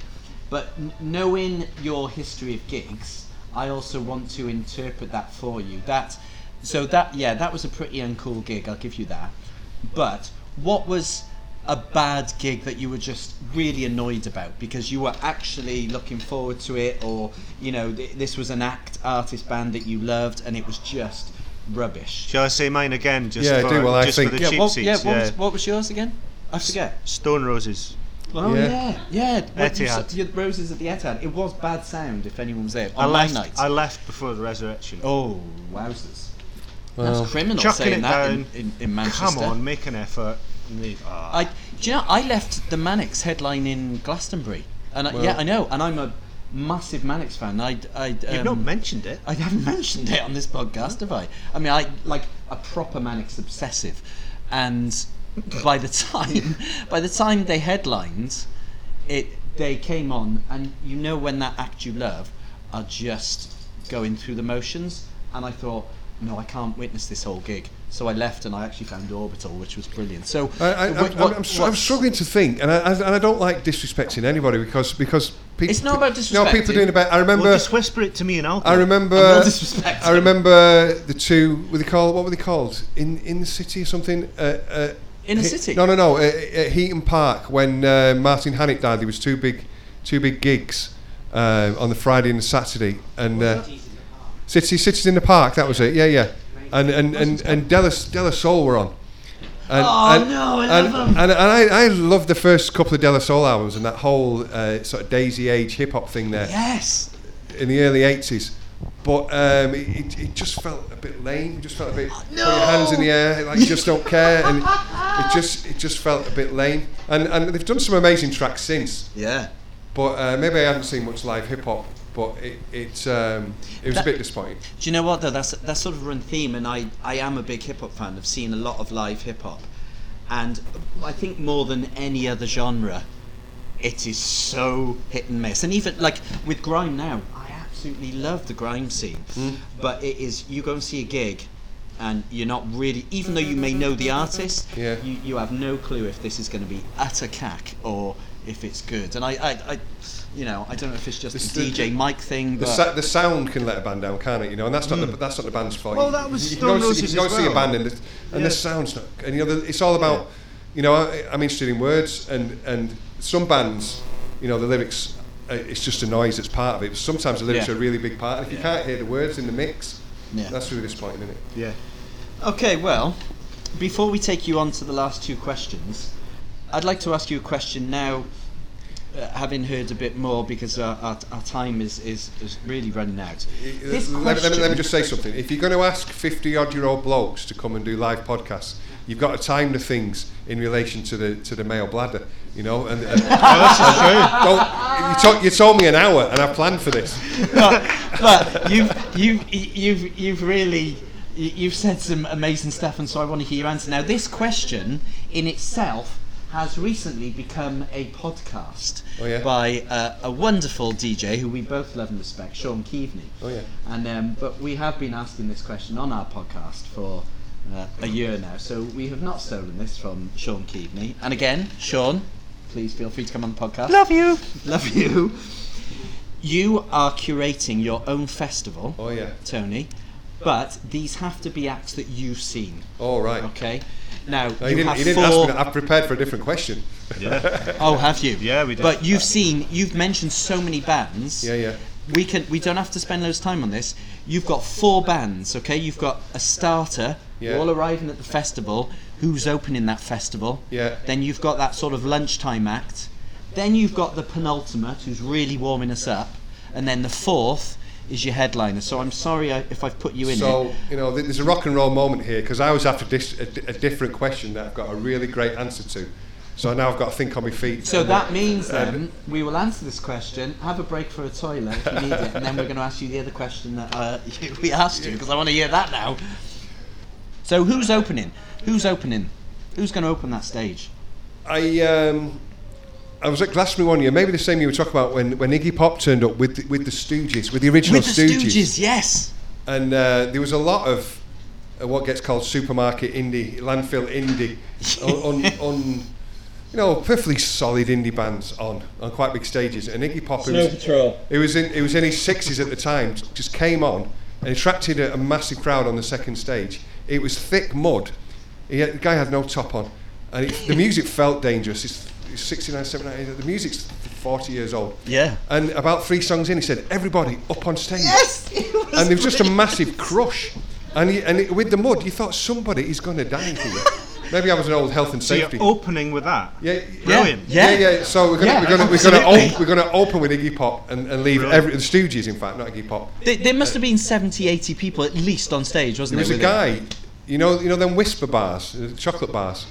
but n- knowing your history of gigs, I also want to interpret that for you. That, so that yeah, that was a pretty uncool gig. I'll give you that. But what was a bad gig that you were just really annoyed about because you were actually looking forward to it, or you know th- this was an act artist band that you loved and it was just rubbish.
Shall I say mine again? Just
Yeah,
for,
do, well, I think-
for the
Yeah,
cheap
what,
seats.
yeah, what, Was, what was yours again? I forget.
Stone Roses.
Oh
Yeah.
yeah, yeah. What you
Etihad.
said- your roses at the Etihad. It was bad sound if anyone was there
I
on my
left.
night.
I left before the resurrection.
oh, wowzers! That's criminal saying
it
that
down.
in, in, in Manchester.
Come on, make an effort. And they- ah.
I, do you know, I left the Manics headline in Glastonbury. And I, yeah, I know. And I'm a massive Manics fan. I, I, um,
You've not mentioned it.
I haven't mentioned it on this podcast, have I? I mean, I like a proper Manics obsessive, and by the time by the time they headlined, it they came on, and you know when that act you love are just going through the motions, and I thought, no, I can't witness this whole gig. So I left, and I actually found Orbital, which was brilliant. So
I, I, I'm,
what-
I'm, I'm, str- I'm struggling to think, and I, I, and I don't like disrespecting anybody because because people.
It's not about
No, people
disrespecting.
doing about. I remember.
Well, just whisper it to me and I'll.
I remember.
I'm not.
I remember the two. What were they called? What were they called? In in the city or something? Uh, uh,
In the
He-
city?
No, no, no. At, at Heaton Park, when uh, Martin Hannett died, there was two big, two big gigs uh, on the Friday and the Saturday, and uh, City Cities in the Park. That was it. Yeah, yeah. And and and and Della De La Soul were on. And,
Oh,
and,
no, I
and,
love 'em.
And, and I, I love the first couple of De La Soul albums and that whole uh, sort of Daisy Age hip hop thing there
Yes.
in the early 80s. But um, it, it- it just felt a bit lame. It just felt a bit put your hands in the air, like you just don't care, and it just it just felt a bit lame. And and they've done some amazing tracks since.
Yeah.
But uh, maybe I haven't seen much live hip hop. But it it um, it was
That-
a bit disappointing.
Do you know what though? That's that's sort of run theme, and I I am a big hip hop fan. I've seen a lot of live hip hop, and I think more than any other genre, it is so hit and miss. And even like with grime now, I absolutely love the grime scene,
Mm.
but it is you go and see a gig. And you're not really, even though you may know the artist,
Yeah.
you, you have no clue if this is going to be utter cack or if it's good. And I, I, I you know, I don't know if it's just
the,
a DJ mic thing,
The,
but
sa- the sound can let a band down, can't it? You know, and that's not the, that's not the band's fault.
Well,
You-
that was
you
Stone
can go and see,
Roses
you can go and see a band and the, and
Yeah.
the sound's not. And you know, the, it's all about. You know, I, I'm interested in words, and and some bands, you know, the lyrics. Uh, it's just a noise that's part of it. But sometimes the lyrics
Yeah.
are a really big part. And if you can't hear the words in the mix,
Yeah.
that's really disappointing, isn't it?
Yeah.
Okay, well, before we take you on to the last two questions, I'd like to ask you a question now, uh, having heard a bit more because our, our, our time is, is, is really running out. This
let, me- let, me, let me just say something. If you're going to ask 50 odd year old blokes to come and do live podcasts, you've got to time the things in relation to the to the male bladder, you know. And, and don't, you, told, you told me an hour, and I planned for this.
but, but you've, you've, you've, you've really you've said some amazing stuff, and so I want to hear your answer. Now, this question in itself has recently become a podcast
Oh, yeah?
by uh, a wonderful DJ who we both love and respect, Shaun Keaveny.
Oh, yeah.
And um, but we have been asking this question on our podcast for uh, a year now, so we have not stolen this from Shaun Keaveny. And again, Shaun, please feel free to come on the podcast.
Love you.
Love you. You are curating your own festival,
Oh yeah.
Tony, but these have to be acts that you've seen.
All right.
Okay. Now
No,
you
you didn't,
have
you didn't
four.
ask me that. I've prepared for a different question.
Oh, have you?
Yeah, we did.
But you've seen, you've mentioned so many bands.
Yeah, yeah.
We can, we don't have to spend loads of time on this. You've got four bands, okay? You've got a starter,
Yeah.
all arriving at the festival. Who's opening that festival?
Yeah.
Then you've got that sort of lunchtime act. Then you've got the penultimate, who's really warming us up, and then the fourth is your headliner. So I'm sorry I, if I've put you in
So
it.
you know, there's a rock and roll moment here because I was after dis- a, a different question that I've got a really great answer to. So now I've got to think on my feet.
So that means then we will answer this question, have a break for a toilet if you need it, and then we're going to ask you the other question that uh, we asked you because I want to hear that now. So who's opening? Who's opening? Who's going to open that stage?
I um, I was at Glastonbury one year, maybe the same year we talk about when, when Iggy Pop turned up with the, with the Stooges, with the original
With the Stooges, yes.
and uh, there was a lot of uh, what gets called supermarket indie, landfill indie, on, on, on you know perfectly solid indie bands on on quite big stages. And Iggy Pop, who was,
Patrol.
it was in it was in his sixties at the time, just came on and attracted a, a massive crowd on the second stage. It was thick mud. He had, the guy had no top on, and it, the music felt dangerous. He's, he's 69, 79, the music's 40 years old.
Yeah.
And about three songs in, he said, "Everybody up on stage."
Yes! It was
and there was just a massive crush. And, he, and it, with the mud, you thought somebody is going to die here. maybe I was an old health and
So
safety.
you're opening with that.
yeah,
Brilliant.
Yeah,
Yeah.
yeah. So we're gonna
Yeah,
we're gonna we're gonna, op- we're gonna open with Iggy Pop and, and leave
Brilliant.
every the Stooges, in fact, not Iggy Pop.
There, there must have been 70, 80 people at least on stage, wasn't
There
There was
a
with
guy, you know, you know them whisper bars, uh, chocolate bars.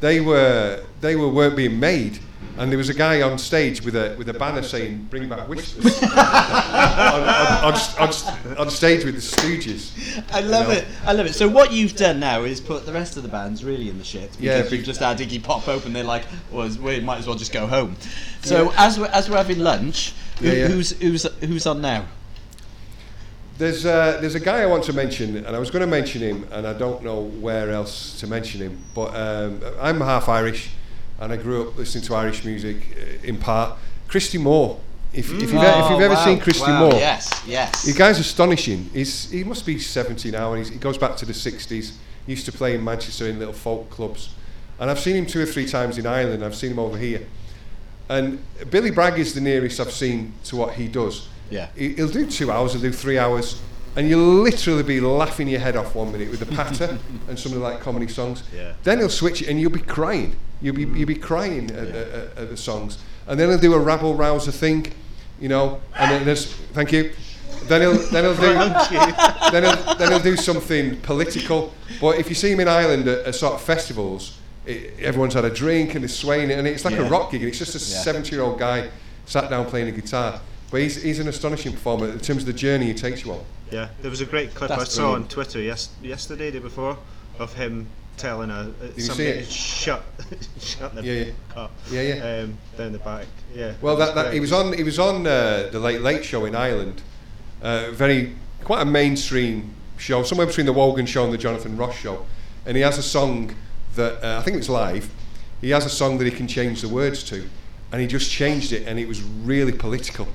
They were they were weren't being made, and there was a guy on stage with a with a banner saying "Bring back whispers" on, on, on, on, on stage with the Stooges.
I love
know.
it. I love it. So what you've done now is put the rest of the bands really in the shit. Because
Yeah,
you've just had Iggy Pop open. They're like, well, we might as well just go home. So as we're as we're having lunch, who,
Yeah, yeah.
who's who's who's on now?
There's uh, there's a guy I want to mention, and I was going to mention him, and I don't know where else to mention him. But um, I'm half Irish, and I grew up listening to Irish music uh, in part. Christy Moore. If, if you've, e- if you've
Oh,
ever
wow,
seen Christy
wow,
Moore,
yes, yes.
The guy's astonishing. He's, he must be 70 now, and he's, he goes back to the 60s. He used to play in Manchester in little folk clubs. And I've seen him two or three times in Ireland. I've seen him over here. And Billy Bragg is the nearest I've seen to what he does.
Yeah.
He, he'll do two hours, he'll do three hours, and you'll literally be laughing your head off one minute with the patter and some of the like comedy songs.
Yeah.
Then he'll switch it, and you'll be crying. You'll be mm. you'll be crying at, at, at the songs, and then he'll do a rabble rouser thing, you know. And then there's thank you. Then he'll then he'll do then he'll, then he'll do something political. But if you see him in Ireland at, at sort of festivals, it, everyone's had a drink and they're swaying it, and it's like
Yeah.
a rock gig. And it's just a
Yeah.
70 year old guy sat down playing a guitar. But he's, he's an astonishing performer in terms of the journey he takes you on.
Yeah, there was a great clip I
That's
saw on. Twitter yes, yesterday, day before, of him telling a, a
you
somebody
see it?
to shut, shut the
Yeah, yeah.
car
Yeah, yeah.
Um, down the back. Yeah.
Well, that, that he was on he was on uh, the Late Late Show in Ireland, uh, very quite a mainstream show, somewhere between the Wogan Show and the Jonathan Ross Show, and he has a song that uh, I think it's live. He has a song that he can change the words to, and he just changed it, and it was really political.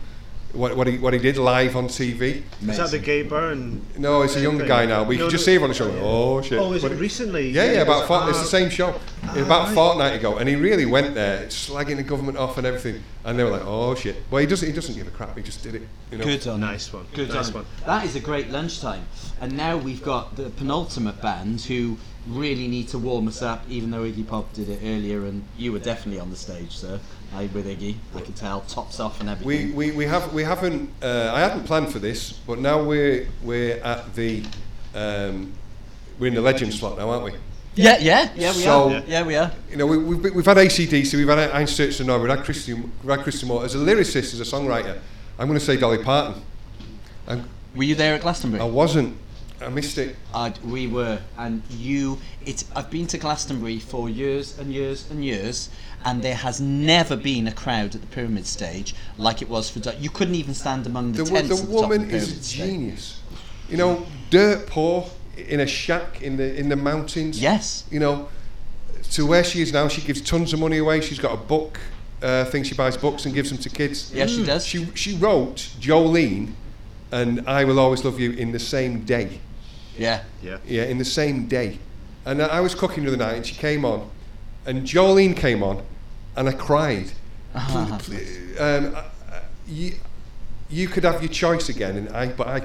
What, what he what he did live on TV.
Is that the Gay Byrne?
No, it's a younger
thing?
guy now, but you
No,
can just
no-
see him on the show. going, Oh shit!
Oh, is
But
it recently?
Yeah, yeah,
he
about
was-
fort- it's the
ah,
same show. about a
right.
fortnight ago, and he really went there, slagging the government off and everything. And they were like, "Oh shit!" Well, he doesn't. He doesn't give a crap. He just did it. You know.
Good on.
Nice one.
Good
nice
on
one.
That is a great lunchtime. And now we've got the penultimate band who really need to warm us up, even though Iggy Pop did it earlier, and you were definitely on the stage, sir. I with Iggy, I could tell, tops off and everything.
we, we we have we haven't uh, I hadn't planned for this, but now we're we're at the um, we're in the legend slot now, aren't we?
yeah, yeah, yeah, we
So-
are. Yeah, we are.
You know, we, we've, we've had ACDC, we've had Einstein and we've had Christian, we've had Christian Moore. As a lyricist, as a songwriter, I'm going to say Dolly Parton. I'm,
Were you there at Glastonbury?
I wasn't. I missed it.
i we were, and you. It's. I've been to Glastonbury for years and years and years, and there has never been a crowd at the pyramid stage like it was for. You couldn't even stand among the,
The,
tents
the
the
woman
the
is a
stage.
genius. You know, dirt poor in a shack in the in the mountains.
Yes.
You know, to where she is now, she gives tons of money away. She's got a book uh, thing. She buys books and gives them to kids.
Yes, she does.
She she wrote Jolene, and I will always love you in the same day.
Yeah.
Yeah.
Yeah, in the same day. And I I was cooking the other night, and she came on, and Jolene came on, and I cried.
Uh-huh.
um, I- I- you, you could have your choice again, and I, but I,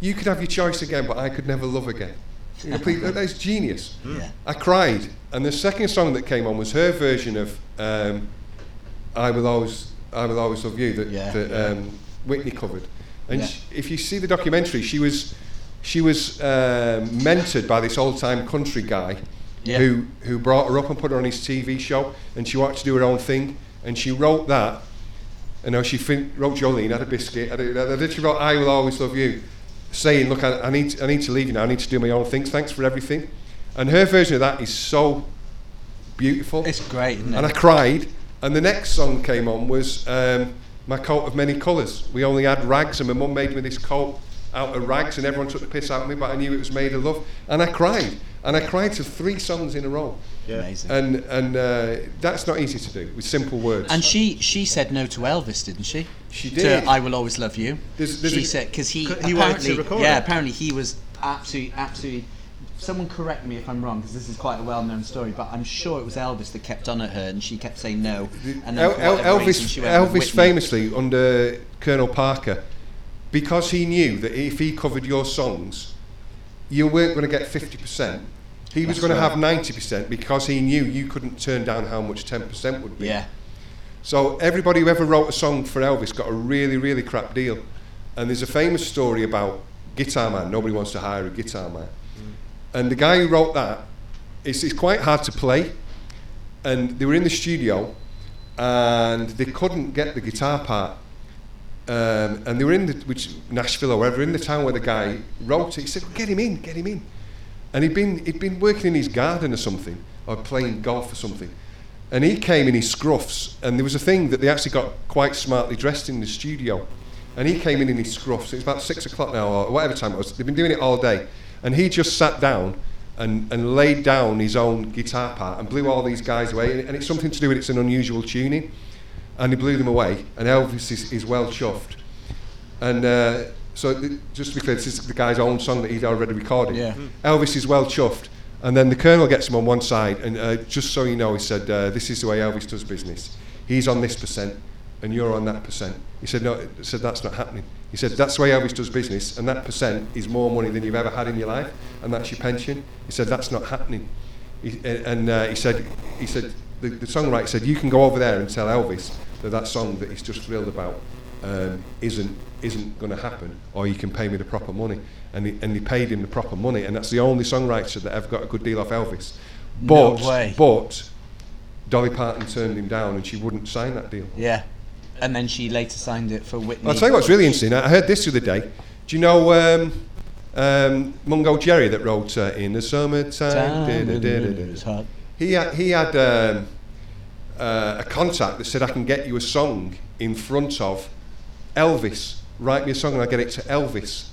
you could have your choice again, but I could never love again. You know, please, that's genius.
Yeah.
I cried, and the second song that came on was her version of um, "I Will Always, I Will Always Love You" that,
Yeah,
that
yeah.
Um, Whitney covered. And
Yeah.
sh if you see the documentary, she was she was um, mentored by this old time country guy
Yeah.
who who brought her up and put her on his TV show, and she wanted to do her own thing, and she wrote that. And now she fin- wrote Jolene, had a biscuit, had a, wrote "I Will Always Love You," saying, "Look, I, I need I need to leave you now. I need to do my own things. Thanks for everything." And her version of that is so beautiful.
It's great, isn't it?
and I cried. And the next song came on was um, "My Coat of Many Colours. We only had rags, and my mum made me this coat out of rags, and everyone took the piss out of me, but I knew it was made of love, and I cried. And I cried to three songs in a row,
Yeah.
Amazing.
and and uh, that's not easy to do with simple words.
And she she said no to Elvis, didn't she?
She
To
did.
I will always love you.
There's- there's
she
a-
said because he
He wanted to
apparently
record
yeah
it.
apparently he was absolutely absolutely. Someone correct me if I'm wrong because this is quite a well-known story, but I'm sure it was Elvis that kept on at her and she kept saying no. And then
El- El-
whatever reason,
Elvis,
she went
Elvis famously under Colonel Parker, because he knew that if he covered your songs, you weren't going to get fifty percent. He was going to have 90% because he knew you couldn't turn down how much 10% would be.
Yeah.
So everybody who ever wrote a song for Elvis got a really, really crap deal. And there's a famous story about Guitar Man. Nobody wants to hire a guitar man. Mm. And the guy who wrote that, it's, it's quite hard to play. And they were in the studio, and they couldn't get the guitar part. Um, and they were in the, which Nashville or wherever in the town where the guy wrote it. He said, "Get him in, get him in." And he'd been he'd been working in his garden or something, or playing golf or something. And he came in his scruffs, and there was a thing that they actually got quite smartly dressed in the studio. And he came in in his scruffs. It was about six o'clock now, or whatever time it was. They've been doing it all day. And he just sat down and, and laid down his own guitar part and blew all these guys away. And, and it's something to do with it's an unusual tuning. And he blew them away. And Elvis is, is well chuffed. And uh, so, th- just to be clear, this is the guy's own song that he'd already recorded.
Yeah.
Elvis is well chuffed. And then the Colonel gets him on one side, and uh, just so you know, he said, uh, This is the way Elvis does business. He's on this percent, and you're on that percent. He said, No, he said, that's not happening. He said, That's the way Elvis does business, and that percent is more money than you've ever had in your life, and that's your pension. He said, That's not happening. He, and uh, he said, he said the, the songwriter said, You can go over there and tell Elvis that that song that he's just thrilled about um, isn't isn't going to happen, or you can pay me the proper money. And he, and he paid him the proper money, and that's the only songwriter that ever got a good deal off Elvis.
No
But
way.
but Dolly Parton turned him down, and she wouldn't sign that deal.
Yeah. And then she later signed it for Whitney.
I'll tell you what's really interesting. I heard this the other day. Do you know um, um, Mungo Jerry that wrote uh, "In the Summertime"? He had, he had um, uh, a contact that said, I can get you a song in front of Elvis. Write me a song and I'll get it to Elvis.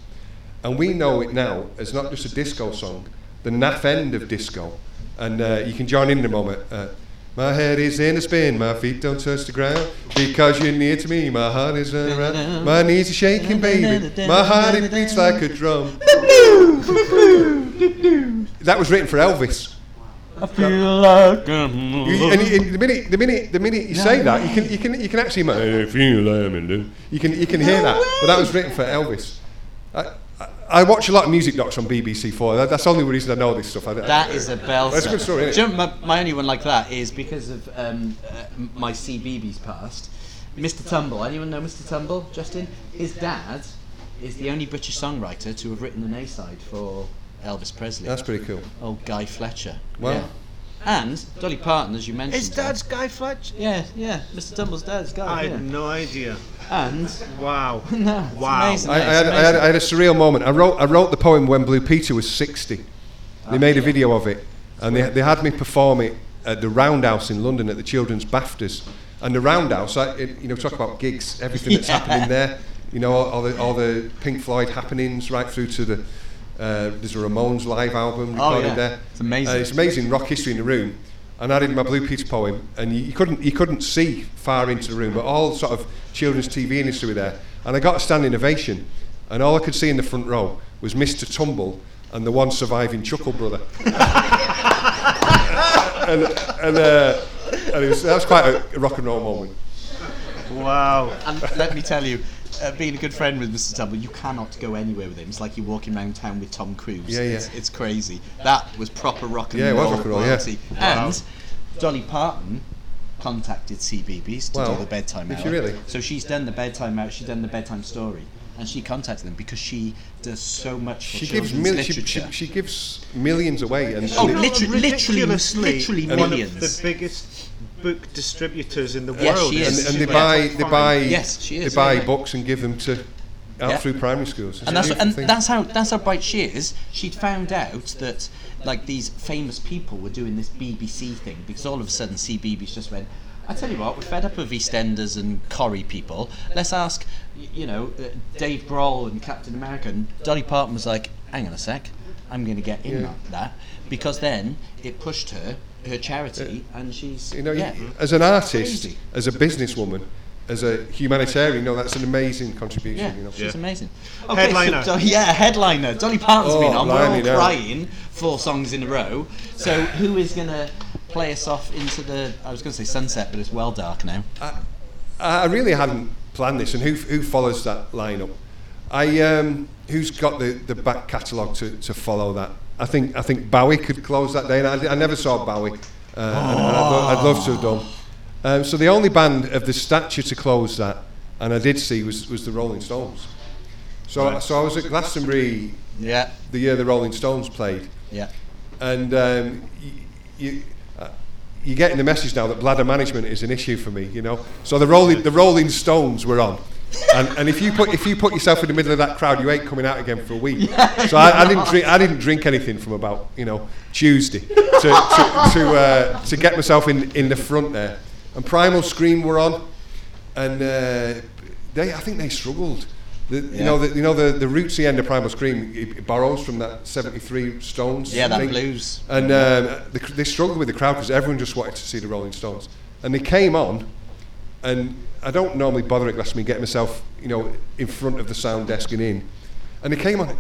And we know it now as not just a disco song, the naff end of disco. And uh, you can join in in a moment. Uh, my head is in a spin, my feet don't touch the ground because you're near to me. My heart is running around, my knees are shaking, baby. My heart it beats like a drum. That was written for Elvis.
I feel like
You- and, you- and the minute, the minute, the minute you say that, you can, you can, you can actually, "I feel like it." you can, you can hear that. But that was written for Elvis. I, I, I watch a lot of music docs on BBC Four. That, that's the only reason I know this stuff. I,
That is a belter.
That's a good story,
Do
isn't
you know, my, my only one like that is because of um, uh, my CBeebies past. Mr. Tumble. Anyone know Mr. Tumble? Justin. His dad is the only British songwriter to have written an A side for Elvis Presley.
That's pretty cool.
Old Guy Fletcher.
Wow.
Yeah. And Dolly Parton, as you mentioned.
His dad's Guy Fletcher?
Yeah, yeah. Mr. Tumble's dad's Guy.
I
yeah.
had no idea.
And
Wow.
no,
Wow.
amazing,
I, I, had, I, had, I had a surreal moment. I wrote, I wrote the poem when Blue Peter was 60. They made a video of it, and they, they had me perform it at the Roundhouse in London at the Children's BAFTAs. And the Roundhouse, I, it, you know, talk about gigs, everything that's
Yeah.
happening there. You know, all, all the all the Pink Floyd happenings, right through to the uh, there's a Ramones live album
Oh,
recorded
yeah.
there.
It's amazing.
Uh, it's amazing rock history in the room. And I did my Blue Peter poem, and you, you couldn't you couldn't see far into the room, but all sort of children's TV industry were there. And I got a standing ovation, and all I could see in the front row was Mr. Tumble and the one surviving Chuckle Brother. and and, uh, and it was, that was quite a rock and roll moment.
Wow.
And let me tell you, uh, being a good friend with Mr. Tumble, you cannot go anywhere with him. It's like you're walking around town with Tom Cruise.
Yeah, yeah.
It's, it's crazy. That was proper rock and
Yeah, it
roll.
was rock and roll, yeah.
And Dolly Parton contacted CBeebies to
Wow.
do the bedtime
Did
hour.
she really?
So she's done the bedtime hour. She's done the bedtime story, and she contacted them because she does so much for
She gives mil- she,
literature.
she, she gives millions away, and,
Oh,
and it-
literally- literally- literally
one
millions.
of the biggest book distributors in the
Yes,
world.
she is.
and, and
She
they buy
top
they buy
Yes, she is,
they buy
yeah, yeah.
books and give them to out
Yeah.
through primary schools. It's
and that's and
thing.
that's how that's how bright she is. She'd found out that like these famous people were doing this BBC thing because all of a sudden CBeebies just went. I tell you what, we're fed up of EastEnders and Corrie people. Let's ask, you know, uh, Dave Grohl and Captain America. And Dolly Parton was like, "Hang on a sec, I'm going to get in
Yeah.
on that," because then it pushed her her charity, and she's
you know,
yeah.
as an artist,
Crazy.
as a businesswoman, as a humanitarian, no, that's an amazing contribution.
Yeah,
You know.
she's
Yeah.
amazing.
Headliner.
So, yeah, headliner. Dolly Parton's
Oh,
been on. We're all
blimey, no.
crying four songs in a row. So who is going to play us off into the? I was going to say sunset, but it's well dark now.
I really hadn't planned this, and who who follows that lineup? I um, who's got the, the back catalogue to, to follow that? I think I think Bowie could close that day, and I, I never saw Bowie, uh, and I'd, I'd love to have done. Um, so the only band of the stature to close that, and I did see was was the Rolling Stones. So so I was at Glastonbury
Yeah,
the year the Rolling Stones played,
yeah.
and um, y- you. Uh, you're getting the message now that bladder management is an issue for me, you know. So the Rolling, the Rolling Stones were on, and, and if you put if you put yourself in the middle of that crowd, you ain't coming out again for a week. So I, I didn't drink I didn't drink anything from about you know Tuesday to to to, uh, to get myself in in the front there. And Primal Scream were on, and uh, they I think they struggled. The, You know the you know the the rootsy end of Primal Scream it, it borrows from that '73 Stones.
Yeah, that
thing.
blues.
And um, the, they struggled with the crowd because everyone just wanted to see the Rolling Stones. And they came on, and I don't normally bother at Glastonbury getting myself, you know, in front of the sound desk and in. And they came on, it,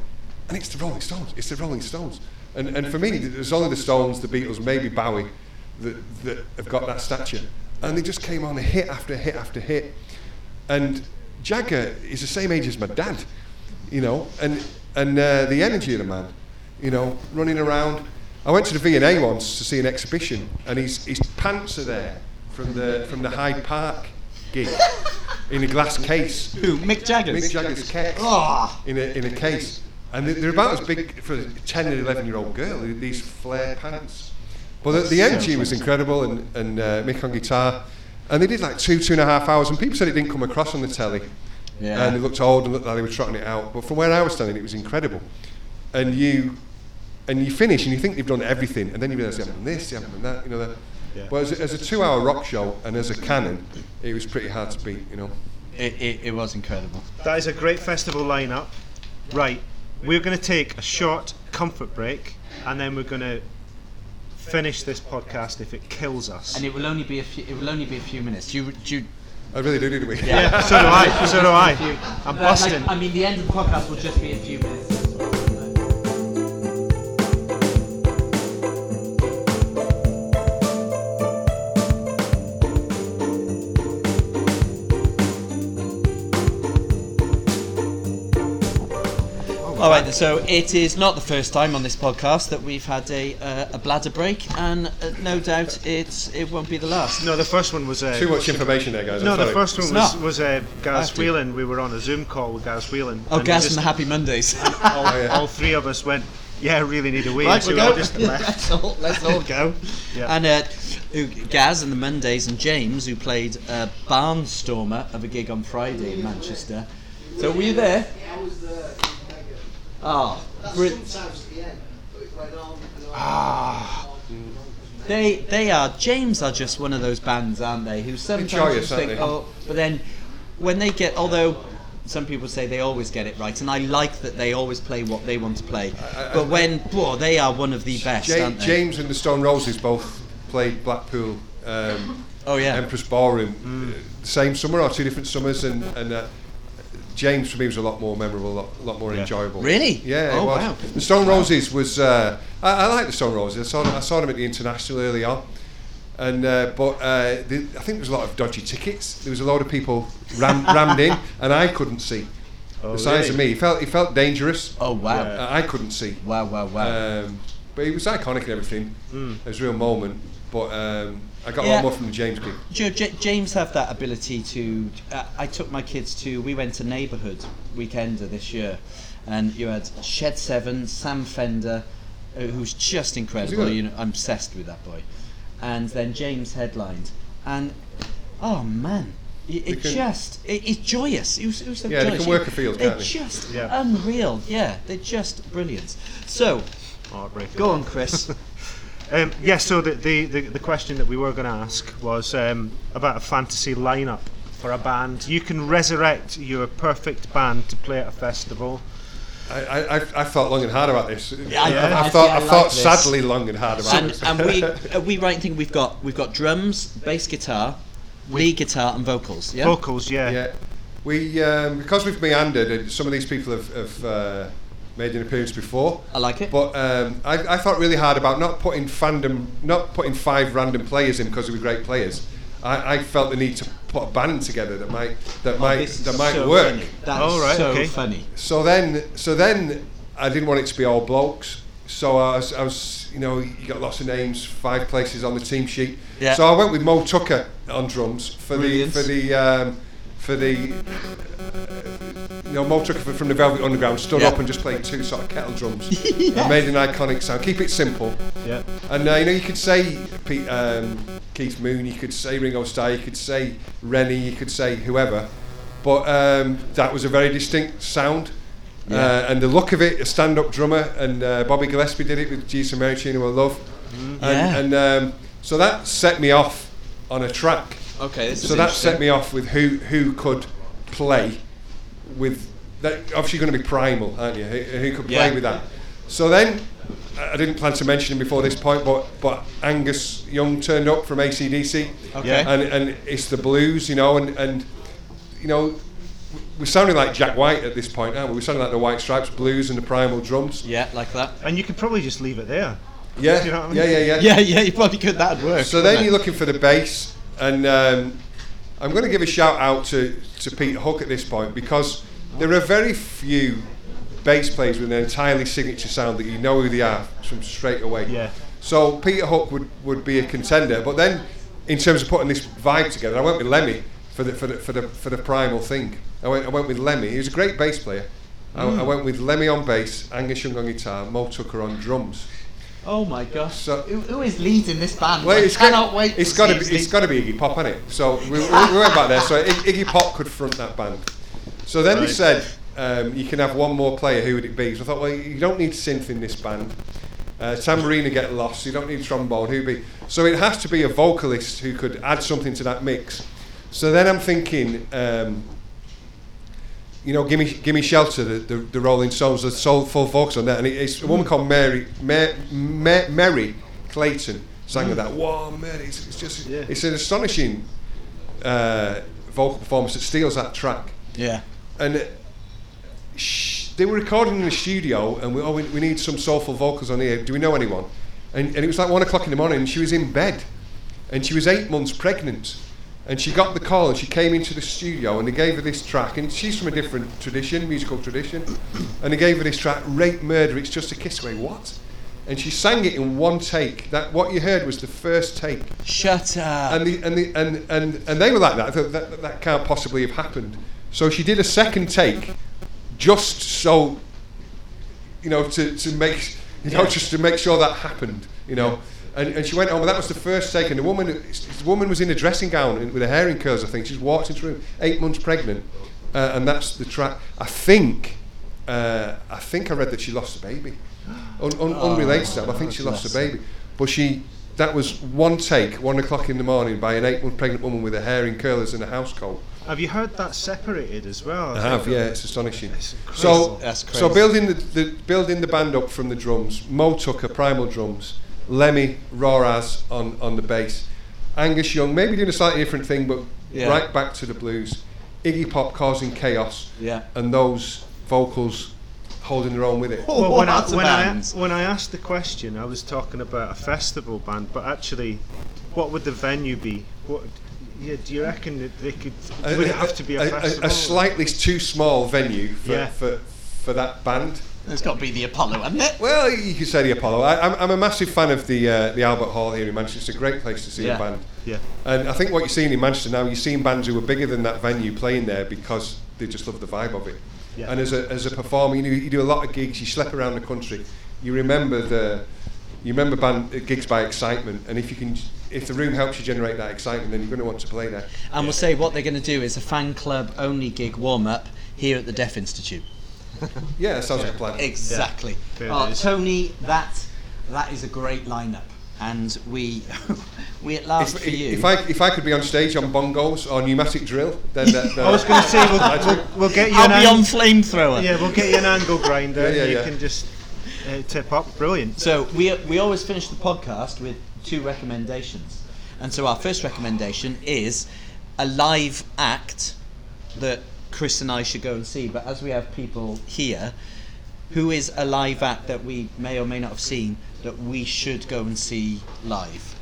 and it's the Rolling Stones. It's the Rolling Stones. And, and for me, there's only the Stones, the Beatles, maybe Bowie, that, that have got that stature. And they just came on hit after hit after hit. And Jagger is the same age as my dad, you know, and and uh, the energy of the man, you know, running around. I went to the V&A once to see an exhibition, and his his pants are there from the from the Hyde Park in a glass case.
Who? Mick Jagger.
Mick Jagger's case
Ah.
in a in a case, and they- they're about as big for a 10 and 11 year old girl. These flare pants. But the, the energy was incredible, and and uh, Mick on guitar, and they did like two two and a half hours, and people said it didn't come across on the telly,
Yeah.
and it looked old and looked like they were trotting it out. But from where I was standing, it was incredible, and you. And you finish and you think you've done everything, and then you realise you haven't done this, you haven't done that, you know. That. But as a, as a two-hour rock show and as a canon, it was pretty hard to beat, you know.
It, it, it was incredible.
That is a great festival lineup. Right, we're going to take a short comfort break, and then we're going to finish this podcast if it kills us.
And it will only be a few. It will only be a few minutes. You, you.
I really do need a week.
yeah, so do I. So do I. I'm busting.
like, I mean, the end of the podcast will just be a few minutes. All right, so it is not the first time on this podcast that we've had a, uh, a bladder break, and uh, no doubt it's it won't be the last.
no, the first one was. Uh,
Too much information there, guys. I'm
No, the
sorry.
first one was,
not.
was uh, Gaz
Have.
Whelan. We were on a Zoom call with Gaz Whelan.
Oh,
and
Gaz
just
and the Happy Mondays.
all, all three of us went, yeah, I really need a wee.
Right,
so
we'll
we all
go.
just
let's, all, let's all go.
Yeah.
And uh, Gaz and the Mondays and James, who played uh, Barnstormer of a gig on Friday in Manchester. So were you there?
I was there.
Oh,
That's
bri-
sometimes at the end. But it went on and on.
Ah. they they are. James are just one of those bands, aren't they? Who sometimes
joyous,
just think,
aren't they?
oh, but then when they get, although. Some people say they always get it right, and I like that they always play what they want to play. but when, boy, they are one of the best,
Ja-
aren't they?
James and the Stone Roses both played Blackpool um,
Oh yeah.
Empress Ballroom, uh, same summer or two different summers, and, and uh, James for me was a lot more memorable, a lot, lot more enjoyable.
Really?
Yeah,
Oh,
it was.
wow.
The Stone Roses was. Uh, I, I like the Stone Roses. I saw them, I saw them at the International early on, and uh, but uh, the, I think there was a lot of dodgy tickets. There was a lot of people ram, rammed in, and I couldn't see. Oh, the size of me, he felt he felt dangerous.
Oh wow.
Uh, I couldn't see.
Wow, wow, wow.
Um, but it was iconic and everything. It was a real moment. But um, I got a lot more from the James gig.
You know, J- James have that ability to. Uh, I took my kids to. We went to Neighbourhood Weekender this year, and you had Shed Seven, Sam Fender, uh, who's just incredible. You know, I'm obsessed with that boy. And then James headlined, and oh man. It, it
can-
just, it, it's joyous. It was, it was so
Yeah, they can work a field.
They're
can't they?
just
Yeah.
unreal. Yeah, they're just brilliant. So, go on, Chris.
Um, yes, so the, the, the, the question that we were going to ask was um, about a fantasy lineup for a band. You can resurrect your perfect band to play at a festival.
I, I, I've, I've thought long and hard about this.
I-
I've,
I-
I've thought,
I
I've
like
thought
this.
sadly long and hard about
and,
this.
and we uh, we right think we've got we've got drums, bass guitar, lead guitar, and vocals. Yeah.
Vocals, yeah.
Yeah, we um, because we've meandered, some of these people have, have uh, made an appearance before.
I like it.
But um, I, I thought really hard about not putting fandom, not putting five random players in because they were great players. I, I felt the need to put a band together that might that might
Oh, This is
that might
so
work.
Funny. That
Oh, right,
so
okay.
funny.
So then, so then, I didn't want it to be all blokes. So I was, I was, you know, you got lots of names, five places on the team sheet.
Yeah.
So I went with Moe Tucker on drums for
Brilliant.
the for the um, for the. You know, Tucker from the Velvet Underground stood
Yeah.
up and just played two sort of kettle drums and made an iconic sound. Keep it simple.
Yeah.
And uh, you know, you could say Pete, um, Keith Moon, you could say Ringo Starr, you could say Reni, you could say whoever, but um, that was a very distinct sound. Uh, and the look of it, a stand-up drummer, and uh, Bobby Gillespie did it with Jesus and Mary Chain, I love. And,
Yeah.
and um, so that set me off on a track.
Okay, this is
So that set me off with who who could play with that. Obviously, going to be primal, aren't you? Who, who could play
Yeah.
with that? So then, I I didn't plan to mention him before this point, but but Angus Young turned up from ACDC,
Okay.
and and it's the blues, you know, and and you know. We're sounding like Jack White at this point, aren't we? We're sounding like the White Stripes blues and the primal drums.
Yeah, like that.
And you could probably just leave it there.
Yeah,
you know I mean?
yeah, yeah, yeah.
Yeah, yeah, you probably could. That'd work.
So then
it?
you're looking for the bass, and um, I'm going to give a shout out to, to Peter Hook at this point because there are very few bass players with an entirely signature sound that you know who they are from straight away.
Yeah.
So Peter Hook would, would be a contender, but then in terms of putting this vibe together, I went with Lemmy for the for the for the, for the primal thing. I went I went with Lemmy. He was a great bass player. I, I mm. went with Lemmy on bass, Angus Young on guitar, Moe Tucker on drums.
Oh my gosh.
So-
who, who is leading this band?
Well,
I
it's
cannot
got,
wait.
It's
to
got to be. It's
lead-
got to be Iggy Pop, hasn't it? So we, we, we went back there. So Ig- Iggy Pop could front that band. So then they said um, you can have one more player. Who would it be? So I thought, well, you don't need synth in this band. Uh, tambourine get lost. You don't need trombone. Who'd be? So it has to be a vocalist who could add something to that mix. So then I'm thinking. Um, you know, gimme, gimme shelter, the, the, the Rolling Stones, the soulful vocals on that, and it's a woman called Merry, Ma- Ma- Merry Clayton sang with that. Wow, Merry! It's, it's just,
Yeah.
it's an astonishing uh, vocal performance that steals that track.
Yeah.
And uh, sh- they were recording in the studio, and we, oh, we, we need some soulful vocals on here. Do we know anyone? And, and it was like one o'clock in the morning, and she was in bed, and she was eight months pregnant. And she got the call and she came into the studio and they gave her this track. And she's from a different tradition, musical tradition. And they gave her this track, Rape Murder, It's Just a Kiss Away. What? And she sang it in one take. That What you heard was the first take.
Shut up.
And, the, and, the, and, and, and they were like that. That, that. that can't possibly have happened. So she did a second take just so, you know, to, to make, you know, just to make sure that happened, you know. And, and she went on, but that was the first take. And the woman, the woman was in a dressing gown with her hair in curls, I think. She's walked into the room, eight months pregnant. Uh, and that's the track. I think, uh, I think I read that she lost a baby. Un, un, unrelated to that, I think she lost a baby. But she, that was one take, one o'clock in the morning, by an eight-month pregnant woman with her hair in curlers and a house coat.
Have you heard that separated as well?
I have, yeah, it's astonishing.
It's crazy.
So,
That's
so building the, the building the band up from the drums, Moe Tucker, primal drums, Lemmy Roraz on on the bass, Angus Young maybe doing a slightly different thing, but
Yeah.
right back to the blues, Iggy Pop causing chaos,
Yeah.
and those vocals holding their own with it.
Oh,
Well, when, I, when, I, when I asked the question, I was talking about a festival band, but actually, what would the venue be? What? Yeah, do you reckon that they could? Would it have to be a, festival?
a slightly too small venue for,
Yeah.
for, for that band.
It's got to be the Apollo, hasn't it?
Well, you could say the Apollo. I, I'm, I'm a massive fan of the uh, the Albert Hall here in Manchester. It's a great place to see
Yeah.
a band.
Yeah.
And I think what you're seeing in Manchester now, you're seeing bands who are bigger than that venue playing there because they just love the vibe of it.
Yeah.
And as a, as a performer, you, know, you do a lot of gigs, you slip around the country. You remember the you remember band uh, gigs by excitement, and if you can, if the room helps you generate that excitement, then you're going to want to play there.
And we'll say what they're going to do is a fan club only gig warm up here at the Deaf Institute.
Yeah, that sounds like a plan.
Exactly.
There
Oh. Tony, that that is a great lineup, and we we at last
If,
for you.
if I if I could be on stage on bongos or pneumatic drill, then that,
I was going to say we'll, we'll, we'll get you
I'll
an
be on flamethrower.
yeah, we'll get you an angle grinder.
Yeah, yeah,
and you
yeah.
can just uh, tip up. Brilliant.
So we we always finish the podcast with two recommendations, and so our first recommendation is a live act that Chris and I should go and see. But as we have people here, who is a live act that we may or may not have seen that we should go and see live?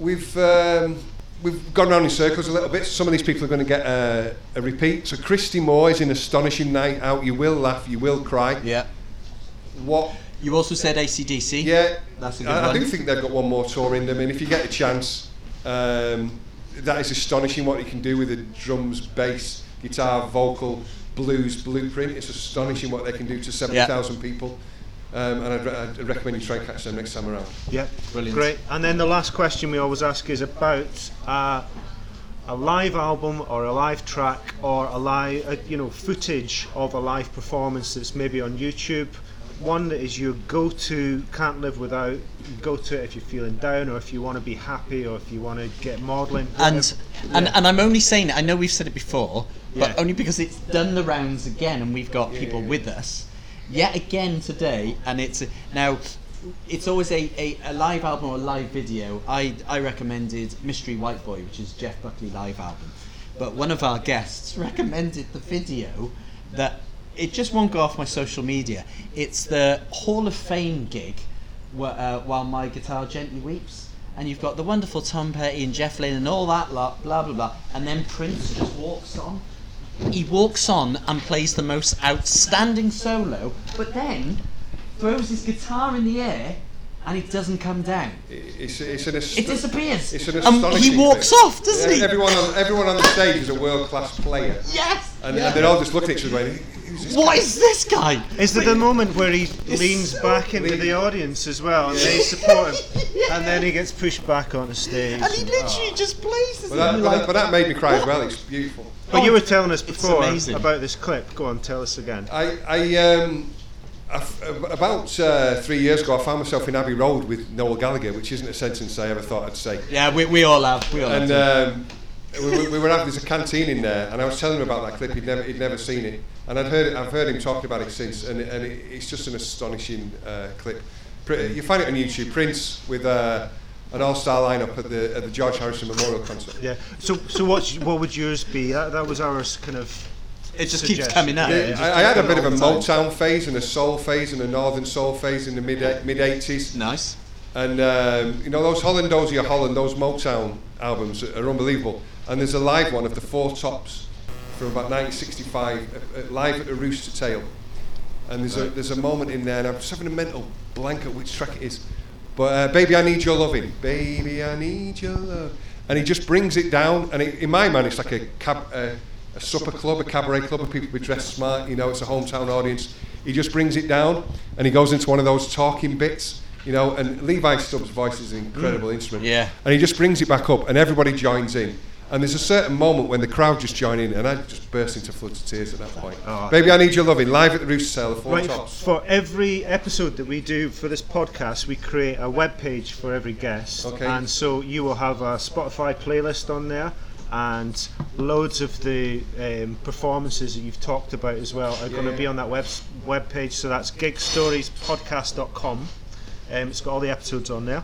We've um, we've gone around in circles a little bit. Some of these people are going to get a, a repeat. So Christy Moore is an astonishing night out. You will laugh, you will cry.
Yeah.
What?
You also said ACDC.
Yeah,
That's a good
I, I do think they've got one more tour in them. And if you get a chance, um, that is astonishing what you can do with the drums, bass, guitar, vocal, blues blueprint. It's astonishing what they can do to 70,000 people. Um, and I'd, re- I'd recommend you try and catch them next time around.
Yeah,
Brilliant.
Great. And then the last question we always ask is about uh, a live album or a live track or a live, uh, you know, footage of a live performance that's maybe on YouTube. One that is your go-to, can't live without. You go to it if you're feeling down, or if you want to be happy, or if you want to get modelling.
And, and and I'm only saying it. I know we've said it before, but
Yeah.
only because it's done the rounds again, and we've got people with us yet again today. And it's now, it's always a, a, a live album or a live video. I I recommended Mystery White Boy, which is Jeff Buckley live album, but one of our guests recommended the video that it just won't go off my social media. It's the Hall of Fame gig wh- uh, while my guitar gently weeps. And you've got the wonderful Tom Petty and Jeff Lynne and all that lot, blah blah blah. And then Prince just walks on. He walks on and plays the most outstanding solo, but then throws his guitar in the air and it doesn't come down.
It's, it's an ast-
It disappears.
It's an
Um,
astonishing
he walks
thing.
off, doesn't
Yeah,
he?
Everyone on, everyone on the stage is a world class player.
Yes.
And, and they're all just looking at each other going, Who's this
What is this guy?
Is there the moment where he leans
so
back into the audience as well, and they support him, and then he gets pushed back on the stage?
And he literally just plays.
But that, but,
you're
that, but that made me cry as well. It's beautiful.
But you were telling us before about this clip. Go on, tell us again.
I, I, um, I f- about uh, three years ago, I found myself in Abbey Road with Noel Gallagher, which isn't a sentence I ever thought I'd say.
Yeah, we, we all have. We all
And
have.
um, we, we- we were having there's a canteen in there, and I was telling him about that clip. He'd never, he'd never seen it, and I'd heard, it, I've heard him talking about it since, and, and it, it's just an astonishing uh, clip. You find it on YouTube. Prince with uh, an all-star lineup at the at the George Harrison Memorial Concert.
Yeah. So, so what's what would yours be? That, that was ours kind of.
it just keeps coming out.
Yeah,
Yeah, I, I had a bit of a
all time.
Motown phase and a soul phase and a northern soul phase in the mid mid eighties,
Nice.
and um, you know those Holland-Dozier-Holland, those Motown albums are unbelievable. And there's a live one of the Four Tops from about 1965, uh, uh, live at the Rooster Tail. And there's a there's a moment in there, and I'm just having a mental blank at which track it is. But uh, baby, I need your loving. Baby, I need your love. And he just brings it down, and it, in my mind, it's like a cab, uh, a supper club, a cabaret club of people who dress smart. You know, it's a hometown audience. He just brings it down, and he goes into one of those talking bits. You know, and Levi Stubbs' voice is an incredible instrument.
Yeah.
And he just brings it back up, and everybody joins in. And there's a certain moment when the crowd just join in, and I just burst into floods of tears at that point. Baby, I need your loving. Live at the Rooster the Four
Right,
Tops.
for every episode that we do for this podcast, we create a web page for every guest.
Okay.
And so you will have a Spotify playlist on there, and loads of the um, performances that you've talked about as well are going to be on that web web page. So that's gigstoriespodcast.com. Um, it's got all the episodes on there.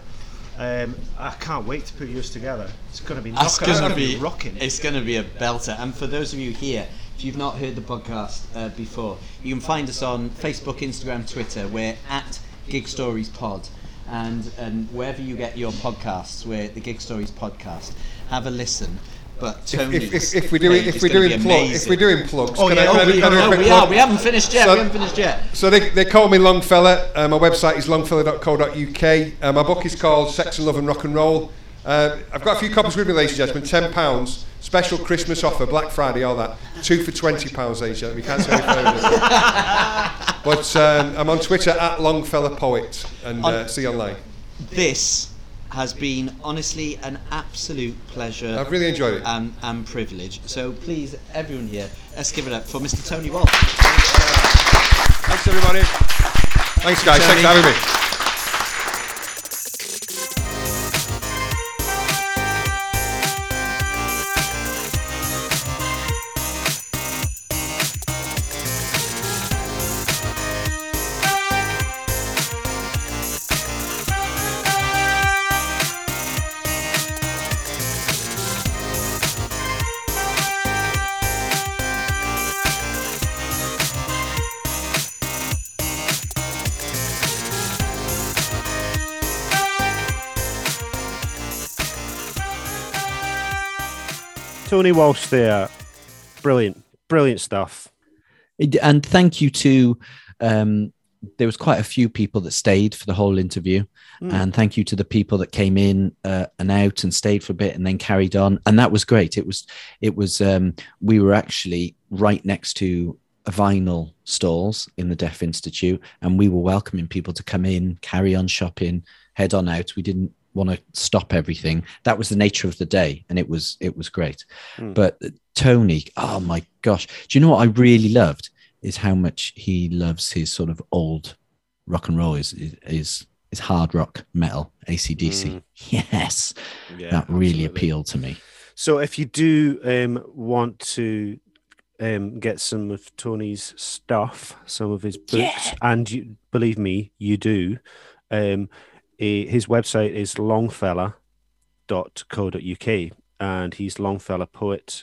Um, I can't wait to put yours together. It's going to be It's
going to
gonna
be
rocking.
It's going to be a belter. And for those of you here, if you've not heard the podcast uh, before, you can find us on Facebook, Instagram, Twitter. We're at Gig Stories Pod, and and wherever you get your podcasts, we're the Gig Stories Podcast. Have a listen. But Tony,
If, if, if, we're doing if we're doing plug, if we're doing plugs,
Oh,
can
yeah,
I,
oh,
can I-
we-
I do a
no, we
plug?
are. We haven't finished yet.
So-
we haven't finished yet.
So they, they call me Longfella. Uh, my website is longfella.co.uk. Uh, my book is called Sex and Love and Rock and Roll. Uh, I've got a few copies with me, ladies and gentlemen. Ten pounds, special Christmas offer, Black Friday, all that. Two for twenty pounds, ladies and gentlemen. You can't say any but um, I'm on Twitter at Longfella Poet and uh, see you online.
This has been honestly an absolute pleasure.
I've really enjoyed it.
and, and privilege. So please, everyone here, let's give it up for Mr. Tony Walsh.
Thanks, everybody. Thanks, guys. Thanks for having me.
Tony Walsh there. Brilliant, brilliant stuff.
And thank you to, um, there was quite a few people that stayed for the whole interview.
Mm.
And thank you to the people that came in uh, and out and stayed for a bit and then carried on. And that was great. It was, it was, um, we were actually right next to vinyl stalls in the Deaf Institute, and we were welcoming people to come in, carry on shopping, head on out. We didn't want to stop everything. That was the nature of the day, and it was it was great.
Mm.
But uh, Tony, oh my gosh, do you know what I really loved is how much he loves his sort of old rock and roll, is is is hard rock metal, ACDC. Yes,
Yeah,
that really
absolutely.
appealed to me.
So if you do um, want to um, get some of Tony's stuff, some of his books,
Yeah.
and you believe me, you do. Um, eh, his website is longfella.co.uk and he's Longfella Poet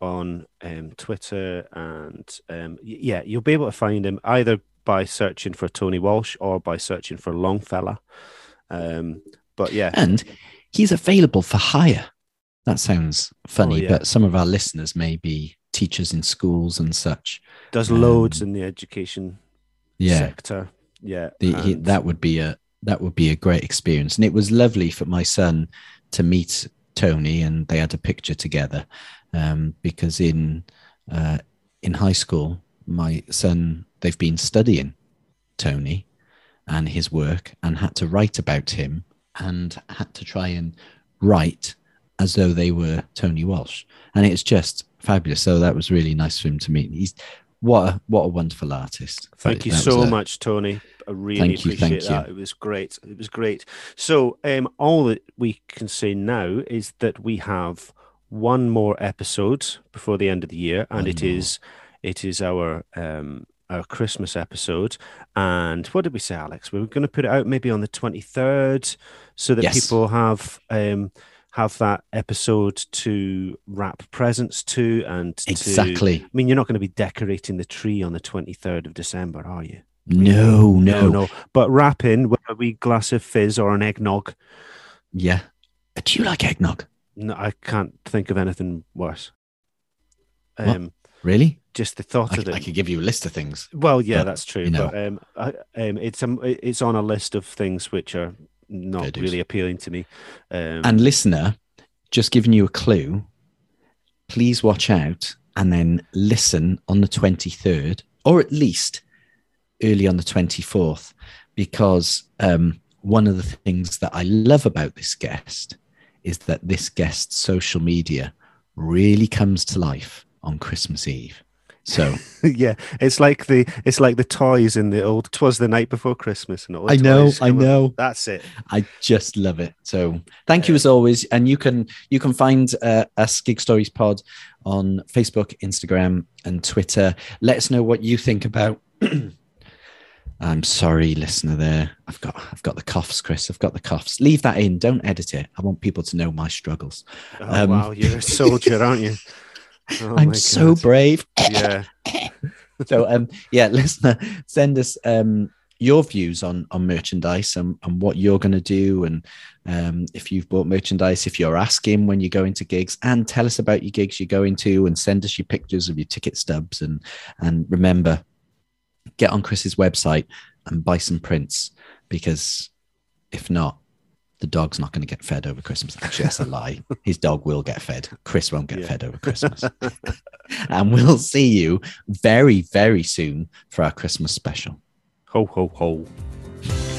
on um, Twitter. And um, yeah, you'll be able to find him either by searching for Tony Walsh or by searching for Longfella. Um, but yeah,
And he's available for hire. That sounds funny,
yeah.
but some of our listeners may be teachers in schools and such.
does loads
um,
in the education
Yeah,
sector. Yeah,
the, he, that would be a that would be a great experience, and it was lovely for my son to meet Tony, and they had a picture together. Um, because in uh, in high school, my son they've been studying Tony and his work, and had to write about him, and had to try and write as though they were Tony Walsh, and it's just fabulous. So that was really nice for him to meet. He's what a what a wonderful artist.
Thank you
That
so much, Tony. I really
Thank you,
appreciate
thank you.
that. It was great. It was great. So, um, all that we can say now is that we have one more episode before the end of the year, and
One
it
more.
is it is our um our Christmas episode. And what did we say, Alex? We were going to put it out maybe on the twenty third, so that
Yes.
people have um have that episode to wrap presents to and to
Exactly.
I mean, you're not going to be decorating the tree on the 23rd of December, are you?
No, no,
no. But wrap in with a wee glass of fizz or an eggnog.
Yeah. Do you like eggnog?
No, I can't think of anything worse.
What?
Um,
Really?
just the thought
I,
of it.
I could give you a list of things.
well, yeah,
but,
that's true.
you know.
But um, I, um, it's um, it's on a list of things which are not
Fair dues.
really appealing to me. Um,
And listener, just giving you a clue, please watch out and then listen on the 23rd, or at least early on the 24th, because um, one of the things that I love about this guest is that this guest's social media really comes to life on Christmas Eve. So
yeah, it's like the it's like the toys in the old. Twas the night before Christmas, and all.
I know, I
come up.
know.
That's it.
I just love it. So thank you as always. And you can you can find uh, us Gig Stories Pod on Facebook, Instagram, and Twitter. Let us know what you think about. I'm sorry, listener. There, I've got I've got the coughs, Chris. I've got the coughs. Leave that in. Don't edit it. I want people to know my struggles.
Oh
Um,
wow, you're a soldier, aren't you? Oh,
I'm so
God.
brave.
Yeah.
so um yeah listener send us um your views on on merchandise and, and what you're going to do and um if you've bought merchandise if you're asking when you're going to gigs and tell us about your gigs you're going to and send us your pictures of your ticket stubs and and remember get on chris's website and buy some prints because if not the dog's not going to get fed over Christmas. Actually, that's a lie. His dog will get fed. Chris won't get
Yeah.
fed over Christmas. and we'll see you very, very soon for our Christmas special.
Ho ho ho.